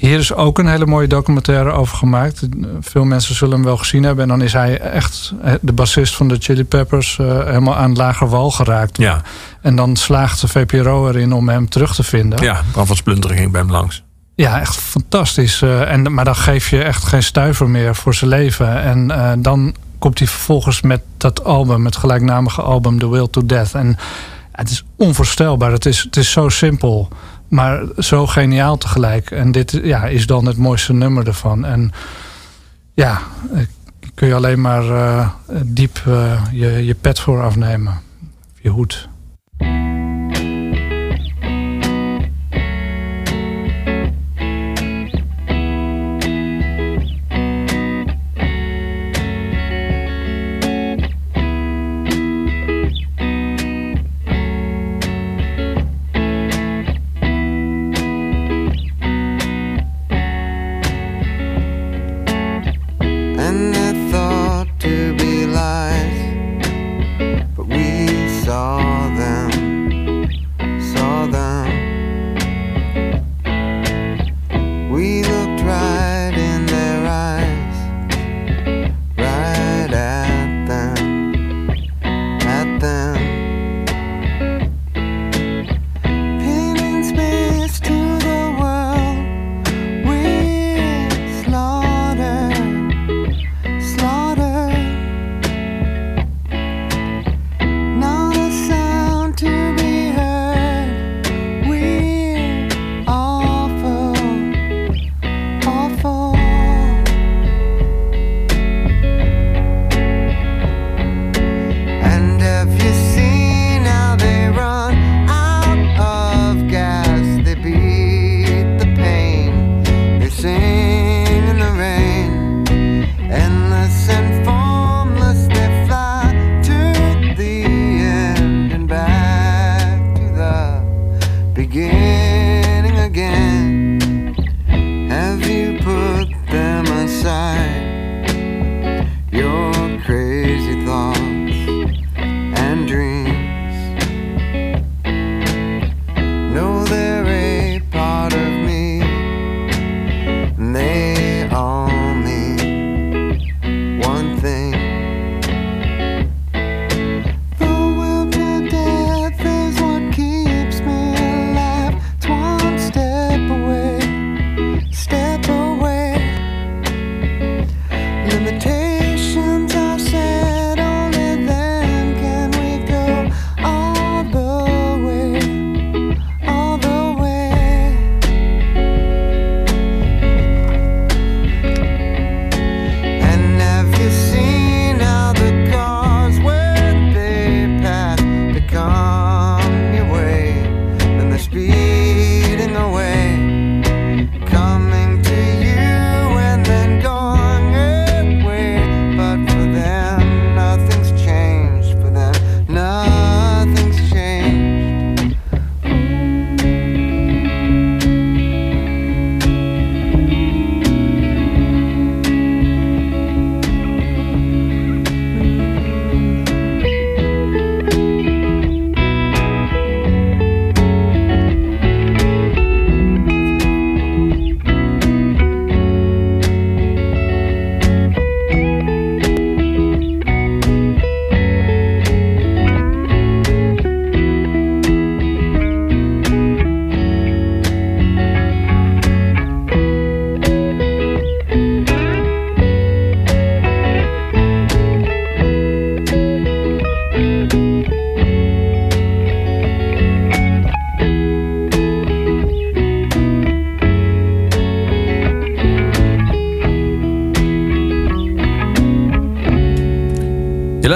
hier is ook een hele mooie documentaire over gemaakt. Veel mensen zullen hem wel gezien hebben. En dan is hij echt eh, de bassist van de Chili Peppers... eh, helemaal aan lager wal geraakt. ja, En dan slaagt de VPRO erin om hem terug te vinden. ja, Bram van ging bij hem langs. Ja, echt fantastisch. Eh, en, maar dan geef je echt geen stuiver meer voor zijn leven. En eh, dan komt hij vervolgens met dat album, het gelijknamige album The Will to Death. En het is onvoorstelbaar. Het is, het is zo simpel, maar zo geniaal tegelijk. En dit ja, is dan het mooiste nummer ervan. En ja, kun je alleen maar eh, diep eh, je, je pet voor afnemen. Je hoed.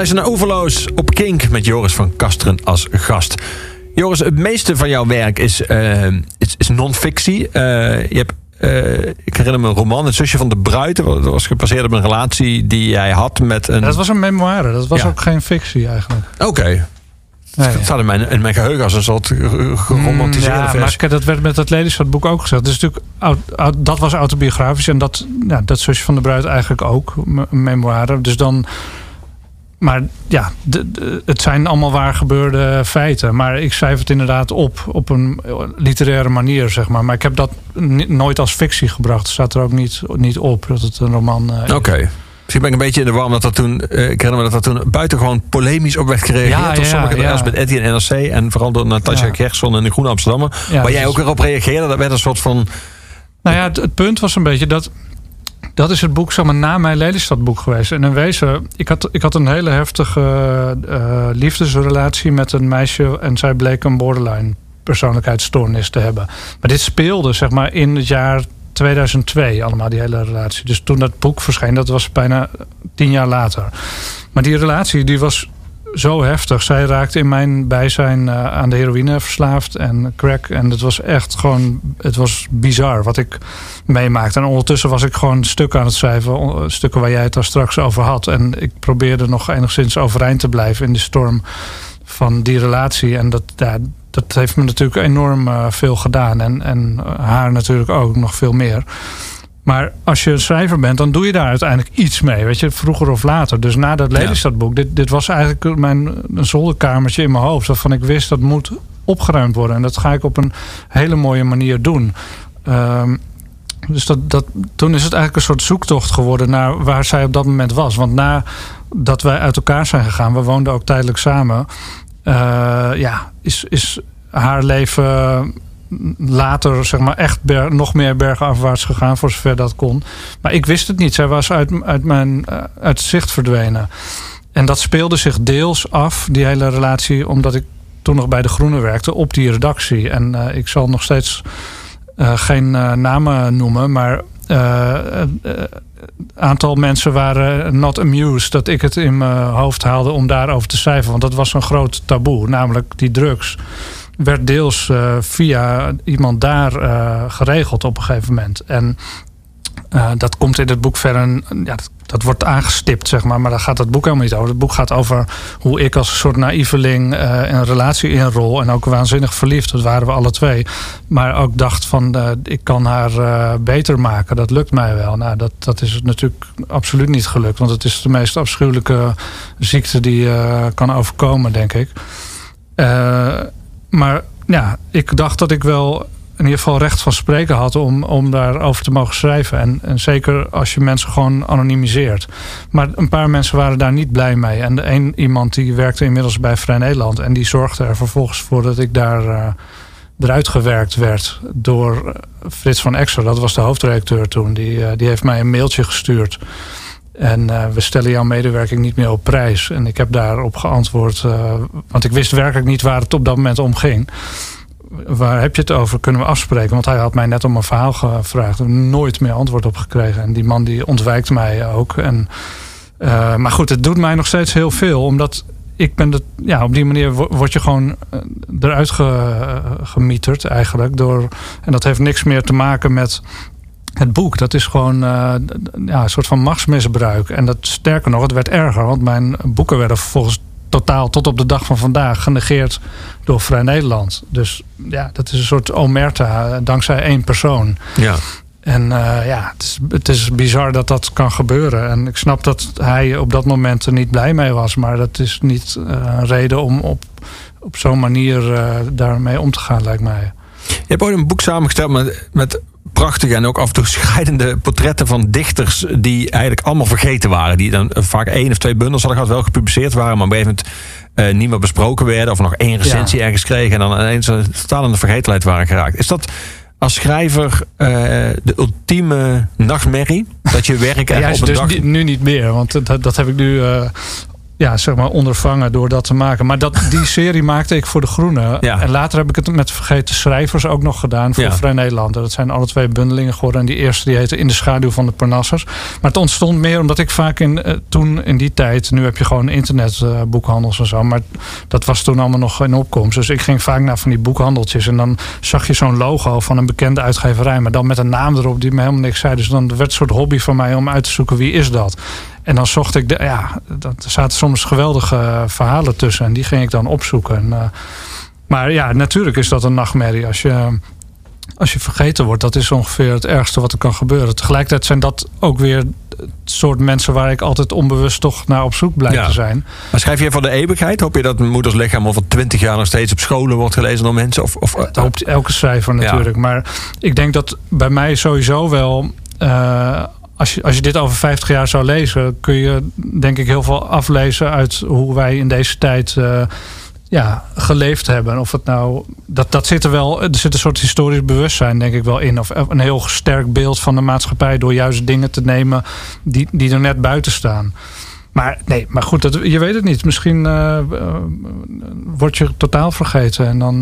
Luistert naar Oeverloos op Kink met Joris van Kasteren als gast. Joris, het meeste van jouw werk is, eh, is, is non-fictie. Eh, je hebt, eh, ik herinner me een roman, Het zusje van de bruid. Dat was gebaseerd op een relatie die jij had met een... Dat was een memoire. Dat was Ja. ook geen fictie eigenlijk. Oké, Nee, dat staat in mijn, in mijn geheugen als een soort ge- geromantiseerde Mm, ja, versie. maar dat werd met dat Lelystad-boek ook gezegd. Dus natuurlijk, dat was autobiografisch. En dat, ja, dat zusje van de bruid eigenlijk ook. Een memoire. Dus dan... Maar ja, de- de- het zijn allemaal waar gebeurde feiten. Maar ik schrijf het inderdaad op. Op een literaire manier, zeg maar. Maar ik heb dat nooit als fictie gebracht. staat er ook niet, niet op dat het een roman is. Oké. Misschien ben ik een beetje in de war, omdat dat toen, eh, ik herinner me dat dat toen buitengewoon polemisch op werd gereageerd. Ja, door ja, sommige ja. met Etty en NRC en vooral door Natasja Ja. Gerson en de Groene Amsterdammer. Ja, waar jij dus- ook weer op reageerde, dat werd een soort van... Nou ja, het, het punt was een beetje dat. Dat is het boek zeg maar, na mijn Lelystadboek geweest. En in wezen, ik had, ik had een hele heftige eh, liefdesrelatie met een meisje. En zij bleek een borderline persoonlijkheidsstoornis te hebben. Maar dit speelde zeg maar, in het jaar 2002, allemaal die hele relatie. Dus toen dat boek verscheen, dat was bijna tien jaar later. Maar die relatie die was zo heftig. Zij raakte in mijn bijzijn eh, aan de heroïne verslaafd en crack. En het was echt gewoon, het was bizar wat ik meemaakte. En ondertussen was ik gewoon stukken aan het schrijven. on- Stukken waar jij het daar straks over had. En ik probeerde nog enigszins overeind te blijven in de storm van die relatie. En dat, dat heeft me natuurlijk enorm eh, veel gedaan. En, en haar natuurlijk ook nog veel meer. Maar als je een schrijver bent, dan doe je daar uiteindelijk iets mee. Weet je, vroeger of later. Dus na dat Lelystadboek, dit, dit was eigenlijk mijn een zolderkamertje in mijn hoofd. Waarvan ik wist dat moet opgeruimd worden. En dat ga ik op een hele mooie manier doen. Ehm, dus dat, dat, toen is het eigenlijk een soort zoektocht geworden naar waar zij op dat moment was. Want nadat wij uit elkaar zijn gegaan, we woonden ook tijdelijk samen. eh, ja, is, is haar leven later zeg maar echt nog meer bergafwaarts gegaan voor zover dat kon. Maar ik wist het niet. Zij was uit, uit mijn eh, uit zicht verdwenen. En dat speelde zich deels af, die hele relatie, omdat ik toen nog bij de Groene werkte op die redactie. En eh, ik zal nog steeds eh, geen namen noemen, maar een aantal mensen waren not amused dat ik het in mijn hoofd haalde om daarover te schrijven. Want dat was een groot taboe, namelijk die drugs werd deels eh, via iemand daar eh, geregeld op een gegeven moment. En eh, dat komt in het boek verder. Ja, dat, wordt aangestipt, zeg maar. Maar daar gaat het boek helemaal niet over. Het boek gaat over hoe ik als een soort naïveling een relatie inrol. En ook waanzinnig verliefd. Dat waren we alle twee. Maar ook dacht van, ik kan haar beter maken. Dat lukt mij wel. Nou, dat, dat is natuurlijk absoluut niet gelukt. Want het is de meest afschuwelijke ziekte die je kan overkomen, denk ik. Maar ja, ik dacht dat ik wel in ieder geval recht van spreken had om, om daarover te mogen schrijven. En, en zeker als je mensen gewoon anonimiseert. Maar een paar mensen waren daar niet blij mee. En de een iemand die werkte inmiddels bij Vrij Nederland. En die zorgde er vervolgens voor dat ik daar eh, eruit gewerkt werd door eh, Frits van Exer. Dat was de hoofdredacteur toen. Die, eh, die heeft mij een mailtje gestuurd. En eh, we stellen jouw medewerking niet meer op prijs. En ik heb daarop geantwoord, eh, want ik wist werkelijk niet waar het op dat moment om ging. Waar heb je het over? Kunnen we afspreken? Want hij had mij net om een verhaal gevraagd. Nooit meer antwoord op gekregen. En die man die ontwijkt mij ook. En, eh, maar goed, het doet mij nog steeds heel veel. Omdat ik ben dat, ja, op die manier wo- word je gewoon eruit ge, gemieterd eigenlijk. Door, en dat heeft niks meer te maken met het boek. Dat is gewoon eh, ja, een soort van machtsmisbruik. En dat sterker nog, het werd erger. Want mijn boeken werden vervolgens totaal tot op de dag van vandaag genegeerd door Vrij Nederland. Dus ja, dat is een soort omerta eh, dankzij één persoon. Ja. En eh, ja, het is, het is bizar dat dat kan gebeuren. En ik snap dat hij op dat moment er niet blij mee was. Maar dat is niet een reden om op, op zo'n manier daarmee om te gaan, lijkt mij. Je hebt ooit een boek samengesteld met, met prachtige en ook af en toe schrijdende portretten van dichters die eigenlijk allemaal vergeten waren. Die dan vaak één of twee bundels hadden gehad, wel gepubliceerd waren, maar op een gegeven moment eh, niet meer besproken werden. Of nog één recensie ergens kregen en dan ineens een totaal in de vergetelheid waren geraakt. Is dat als schrijver eh, de ultieme nachtmerrie? Dat je werk Ja, echt juist op een dus dag... nu niet meer. Want dat, dat heb ik nu eh, ja, zeg maar ondervangen door dat te maken. Maar dat, die serie maakte ik voor De Groene. Ja. En later heb ik het met Vergeten Schrijvers ook nog gedaan voor Ja. Vrij Nederland. Dat zijn alle twee bundelingen geworden. En die eerste die heette In de schaduw van de Parnassers. Maar het ontstond meer omdat ik vaak in, eh, toen in die tijd... Nu heb je gewoon internetboekhandels en zo. Maar dat was toen allemaal nog in opkomst. Dus ik ging vaak naar van die boekhandeltjes. En dan zag je zo'n logo van een bekende uitgeverij. Maar dan met een naam erop die me helemaal niks zei. Dus dan werd het een soort hobby van mij om uit te zoeken wie is dat. En dan zocht ik, de, ja, dat- er zaten soms geweldige eh, verhalen tussen. En die ging ik dan opzoeken. En, eh, maar ja, natuurlijk is dat een nachtmerrie als je, als je vergeten wordt. Dat is ongeveer het ergste wat er kan gebeuren. Tegelijkertijd zijn dat ook weer het soort mensen waar ik altijd onbewust toch naar op zoek blijf Ja. te zijn. Maar schrijf je voor de eeuwigheid? Hoop je dat moeders lichaam over twintig jaar nog steeds op scholen wordt gelezen door mensen? Of, of, Dat hoopt elke schrijver natuurlijk. Maar ik denk dat bij mij sowieso wel. eh, als, je, als je dit over 50 jaar zou lezen, kun je denk ik heel veel aflezen uit hoe wij in deze tijd eh, ja, geleefd hebben. Of het nou. Dat, dat zit er wel. Er zit een soort historisch bewustzijn, denk ik wel in. Of een heel sterk beeld van de maatschappij door juist dingen te nemen die, die er net buiten staan. Maar nee, maar goed, dat, je weet het niet. Misschien eh, word je totaal vergeten. En dan,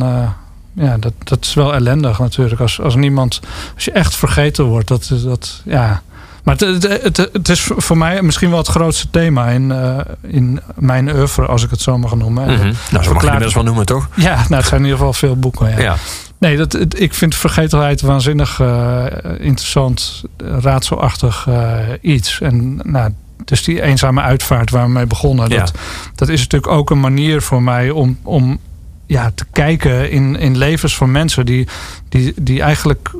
ja, dat, dat is wel ellendig natuurlijk. Als, als niemand, als je echt vergeten wordt, dat, dat ja. Maar het, het, het, het is voor mij misschien wel het grootste thema in, eh, in mijn oeuvre, als ik het zo mag noemen. Mhm. Nou, zo mag je het inmiddels wel noemen, toch? Ja, nou, het zijn in ieder geval veel boeken. Ja. Ja. Nee, dat, ik vind vergetelheid waanzinnig eh, interessant, raadselachtig eh, iets. En nou, dus die eenzame uitvaart waar we mee begonnen, Ja. dat, dat is natuurlijk ook een manier voor mij om, om ja, te kijken in, in levens van mensen die, die, die eigenlijk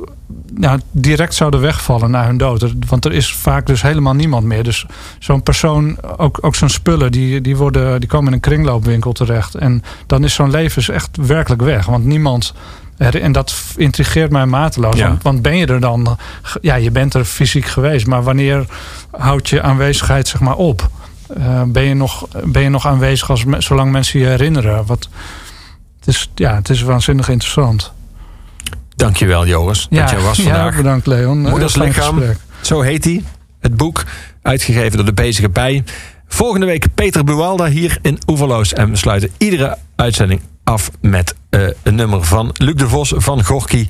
nou, direct zouden wegvallen na hun dood. Want er is vaak dus helemaal niemand meer. Dus zo'n persoon, ook, ook zo'n spullen, die, die, worden, die komen in een kringloopwinkel terecht. En dan is zo'n leven is echt werkelijk weg. Want niemand. En dat intrigeert mij mateloos. Ja. Want, want ben je er dan? Ja, je bent er fysiek geweest. Maar wanneer houdt je aanwezigheid zeg maar op? Eh, ben, je nog, ben je nog aanwezig als, zolang mensen je herinneren? Wat, het, is, ja, het is waanzinnig interessant. Dankjewel, Joris. dat jij was ja, vandaag. bedankt Leon. Heel Moeders fijn lichaam. gesprek. Zo heet hij. Het boek, uitgegeven door de Bezige Bij. Volgende week Peter Buwalda hier in Oeverloos. En we sluiten iedere uitzending af met eh, een nummer van Luc de Vos van Gorky.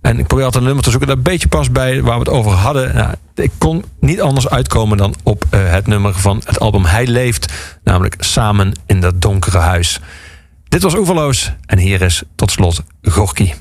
En ik probeer altijd een nummer te zoeken dat een beetje past bij waar we het over hadden. Nou, ik kon niet anders uitkomen dan op eh, het nummer van het album Hij Leeft. Namelijk Samen in dat donkere huis. Dit was Oeverloos. En hier is tot slot Gorky.